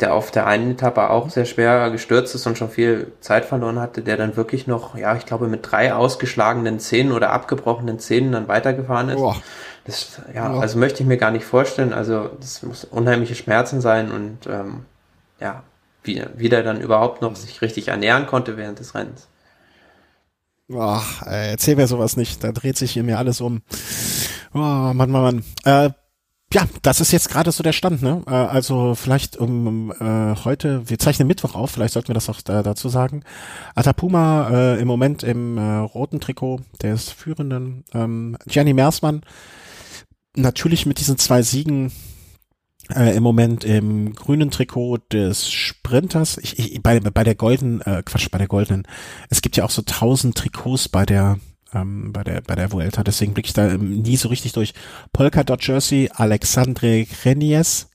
der auf der einen Etappe auch sehr schwer gestürzt ist und schon viel Zeit verloren hatte, der dann wirklich noch, ja, ich glaube, mit drei ausgeschlagenen Zähnen oder abgebrochenen Zähnen dann weitergefahren ist. Boah. Das, ja, Boah. also möchte ich mir gar nicht vorstellen. Also, das muss unheimliche Schmerzen sein und ähm, ja, wie, wie der dann überhaupt noch sich richtig ernähren konnte während des Rennens. Ach, erzähl mir sowas nicht, da dreht sich hier mir alles um. Oh, Mann, Mann, Mann. Äh, ja, das ist jetzt gerade so der Stand, ne? Äh, also vielleicht um äh, heute, wir zeichnen Mittwoch auf, vielleicht sollten wir das auch da, dazu sagen. Atapuma äh, im Moment im äh, roten Trikot des Führenden. Ähm, Gianni Mersmann natürlich mit diesen zwei Siegen äh, im Moment im grünen Trikot des Sprinters. Ich, ich, bei, bei der goldenen, äh, Quatsch, bei der goldenen. Es gibt ja auch so tausend Trikots bei der ähm, bei der bei der Vuelta. Deswegen blicke ich da ähm, nie so richtig durch. Polka Dot Jersey, Alexandre Grenies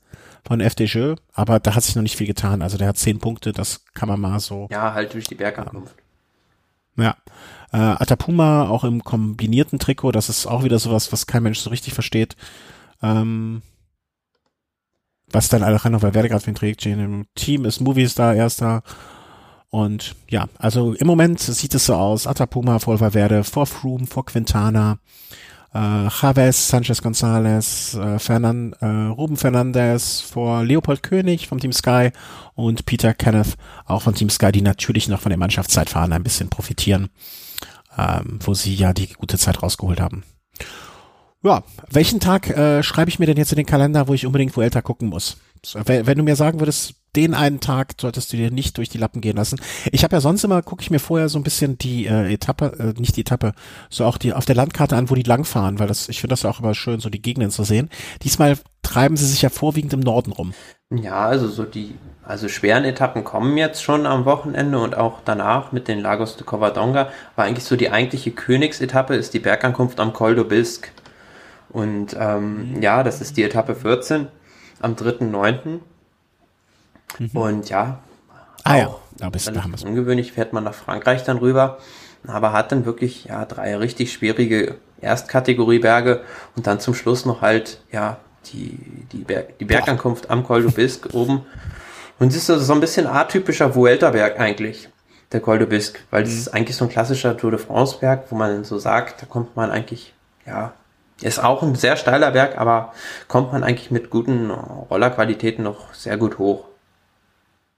von FDJ, aber da hat sich noch nicht viel getan. Also der hat zehn Punkte, das kann man mal so. Ja, halt durch die Bergankunft. Ja. Äh, Atapuma auch im kombinierten Trikot, das ist auch wieder sowas, was kein Mensch so richtig versteht. Ähm, was dann Alejandro Valverde gerade trägt. Im Team ist Movistar erster. Und ja, also im Moment sieht es so aus. Atapuma vor Valverde, vor Froome, vor Quintana, äh, Chavez, Sanchez Gonzalez, äh, Fernand, äh, Ruben Fernandez vor Leopold König vom Team Sky und Peter Kenneth auch vom Team Sky, die natürlich noch von der Mannschaftszeitfahren ein bisschen profitieren, ähm, wo sie ja die gute Zeit rausgeholt haben. Ja, welchen Tag äh, schreibe ich mir denn jetzt in den Kalender, wo ich unbedingt Vuelta gucken muss? Wenn du mir sagen würdest, den einen Tag solltest du dir nicht durch die Lappen gehen lassen. Ich habe ja sonst immer, gucke ich mir vorher so ein bisschen die äh, Etappe, äh, nicht die Etappe, so auch die auf der Landkarte an, wo die langfahren, weil das, ich finde das ja auch immer schön, so die Gegenden zu sehen. Diesmal treiben sie sich ja vorwiegend im Norden rum. Ja, also so die, also schweren Etappen kommen jetzt schon am Wochenende und auch danach mit den Lagos de Covadonga. Aber eigentlich so die eigentliche Königsetappe ist die Bergankunft am Col d'Obilsk. Und ähm, mhm. ja, das ist die Etappe 14 am 3.9. Mhm. Und ja, ah, ja. Da bist, da haben ungewöhnlich fährt man nach Frankreich dann rüber, aber hat dann wirklich ja drei richtig schwierige Erstkategorieberge und dann zum Schluss noch halt ja die die, Berg, die Bergankunft am Col d'Aubisque [laughs] oben und es ist also so ein bisschen atypischer Vuelta-Berg eigentlich der Col d'Aubisque, weil das mhm. ist eigentlich so ein klassischer Tour de France Berg, wo man so sagt, da kommt man eigentlich ja ist auch ein sehr steiler Berg, aber kommt man eigentlich mit guten Rollerqualitäten noch sehr gut hoch.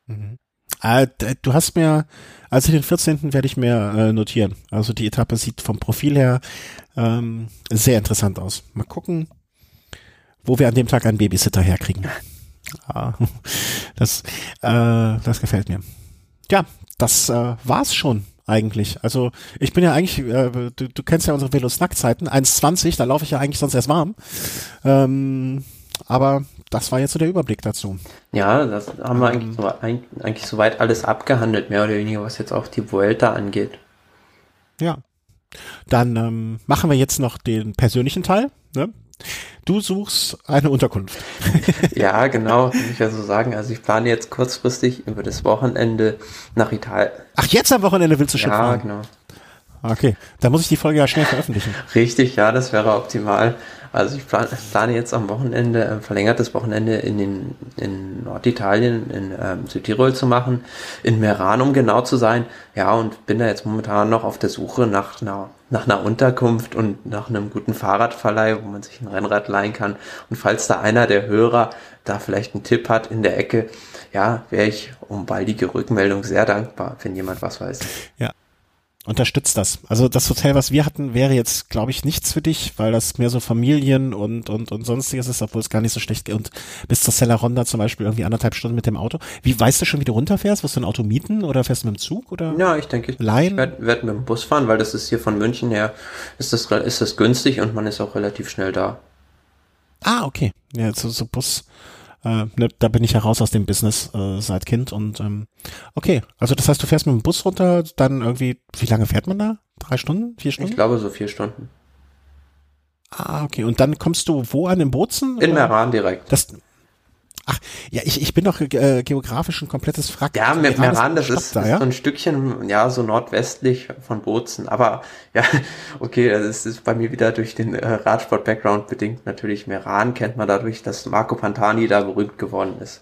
Mhm. Äh, du hast mir, also den 14. werde ich mir äh, notieren. Also die Etappe sieht vom Profil her ähm, sehr interessant aus. Mal gucken, wo wir an dem Tag einen Babysitter herkriegen. [laughs] Ah, das, äh, das gefällt mir. Ja, das äh, war's schon eigentlich. Also ich bin ja eigentlich, äh, du, du kennst ja unsere Velo-Snack-Zeiten, 1,20, da laufe ich ja eigentlich sonst erst warm. Ähm, aber das war jetzt so der Überblick dazu. Ja, das haben wir eigentlich, so, eigentlich soweit alles abgehandelt, mehr oder weniger, was jetzt auch die Vuelta angeht. Ja. Dann ähm, machen wir jetzt noch den persönlichen Teil. Ne? Du suchst eine Unterkunft. [laughs] ja, genau, kann ich ja so sagen. Also ich plane jetzt kurzfristig über das Wochenende nach Italien. Ach, jetzt am Wochenende willst du schon ja, fahren? Ja, genau. Okay, da muss ich die Folge ja schnell veröffentlichen. Richtig, ja, das wäre optimal. Also ich plane, plane jetzt am Wochenende, ein verlängertes Wochenende in, den, in Norditalien, in ähm, Südtirol zu machen, in Meran, um genau zu sein. Ja, und bin da jetzt momentan noch auf der Suche nach einer, nach einer Unterkunft und nach einem guten Fahrradverleih, wo man sich ein Rennrad leihen kann. Und falls da einer der Hörer da vielleicht einen Tipp hat in der Ecke, ja, wäre ich um baldige Rückmeldung sehr dankbar, wenn jemand was weiß. Ja, unterstützt das. Also das Hotel, was wir hatten, wäre jetzt, glaube ich, nichts für dich, weil das mehr so Familien und und und sonstiges ist, obwohl es gar nicht so schlecht geht. Und bis zur Sella Ronda zum Beispiel irgendwie anderthalb Stunden mit dem Auto. Wie weißt du schon, wie du runterfährst? Wirst du ein Auto mieten oder fährst du mit dem Zug oder? Ja, ich denke, ich leihen? werde werd mit dem Bus fahren, weil das ist hier von München her ist das ist das günstig und man ist auch relativ schnell da. Ah, okay. Ja, so, so Bus äh, ne, da bin ich ja raus aus dem Business äh, seit Kind und ähm, okay, also das heißt, du fährst mit dem Bus runter, dann irgendwie, wie lange fährt man da? Drei Stunden? Vier Stunden? Ich glaube so vier Stunden. Ah, okay. Und dann kommst du wo an, in Bozen? In Meran direkt. Das, Ach, ja, ich, ich bin doch äh, geografisch ein komplettes Frack. Ja, Meran, Meran das ist, da, ja? ist so ein Stückchen, ja, so nordwestlich von Bozen. Aber ja, [laughs] okay, das ist bei mir wieder durch den äh, Radsport-Background bedingt. Natürlich Meran kennt man dadurch, dass Marco Pantani da berühmt geworden ist.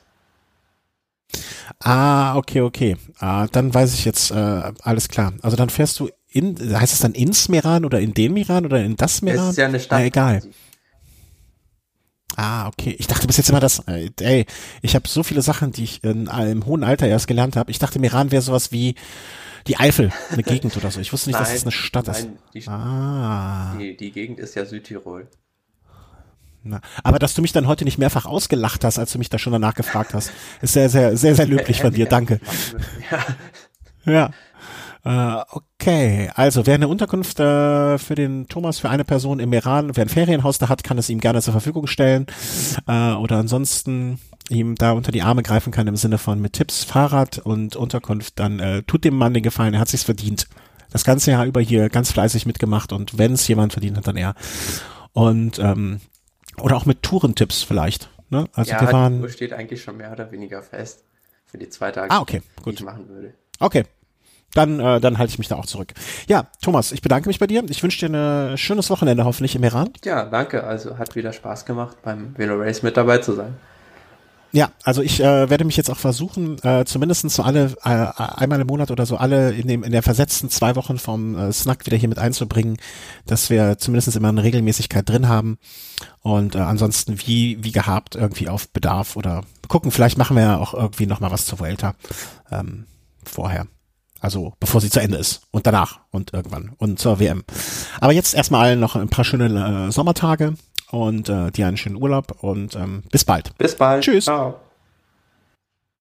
Ah, okay, okay. Ah, dann weiß ich jetzt äh, alles klar. Also dann fährst du in, heißt es dann ins Meran oder in den Meran oder in das Meran? Das ist ja eine Stadt. Ja, egal. Ah, okay. Ich dachte bis jetzt immer, dass, äh, ey, ich habe so viele Sachen, die ich in, im hohen Alter erst gelernt habe. Ich dachte, Meran wäre sowas wie die Eifel, eine Gegend oder so. Ich wusste nicht, nein, dass es das eine Stadt nein, ist. Die, ah. Die, die Gegend ist ja Südtirol. Na, aber dass du mich dann heute nicht mehrfach ausgelacht hast, als du mich da schon danach gefragt hast, ist sehr, sehr, sehr, sehr löblich von dir. Danke. [laughs] Ja. ja. Äh, okay, also wer eine Unterkunft äh, für den Thomas, für eine Person im Iran, wer ein Ferienhaus da hat, kann es ihm gerne zur Verfügung stellen. Äh, oder ansonsten ihm da unter die Arme greifen kann im Sinne von mit Tipps, Fahrrad und Unterkunft, dann äh, tut dem Mann den Gefallen, er hat sich's verdient. Das ganze Jahr über hier ganz fleißig mitgemacht und wenn es jemand verdient hat, dann er. Und ähm, oder auch mit Tourentipps vielleicht. Ne? Also ja, wir waren, die Tour steht eigentlich schon mehr oder weniger fest für die zwei Tage, ah, okay, gut. die ich machen würde. Okay, dann, äh, dann halte ich mich da auch zurück. Ja, Thomas, ich bedanke mich bei dir. Ich wünsche dir ein schönes Wochenende hoffentlich im Iran. Ja, danke. Also hat wieder Spaß gemacht, beim Velo Race mit dabei zu sein. Ja, also ich äh, werde mich jetzt auch versuchen, äh, zumindest so alle, äh, einmal im Monat oder so alle in dem in der versetzten zwei Wochen vom äh, Snack wieder hier mit einzubringen, dass wir zumindest immer eine Regelmäßigkeit drin haben und äh, ansonsten wie wie gehabt irgendwie auf Bedarf oder gucken, vielleicht machen wir ja auch irgendwie noch mal was zur Vuelta ähm, vorher. Also bevor sie zu Ende ist und danach und irgendwann und zur WM. Aber jetzt erstmal noch ein paar schöne äh, Sommertage und äh, dir einen schönen Urlaub und ähm, bis bald. Bis bald. Tschüss. Ciao.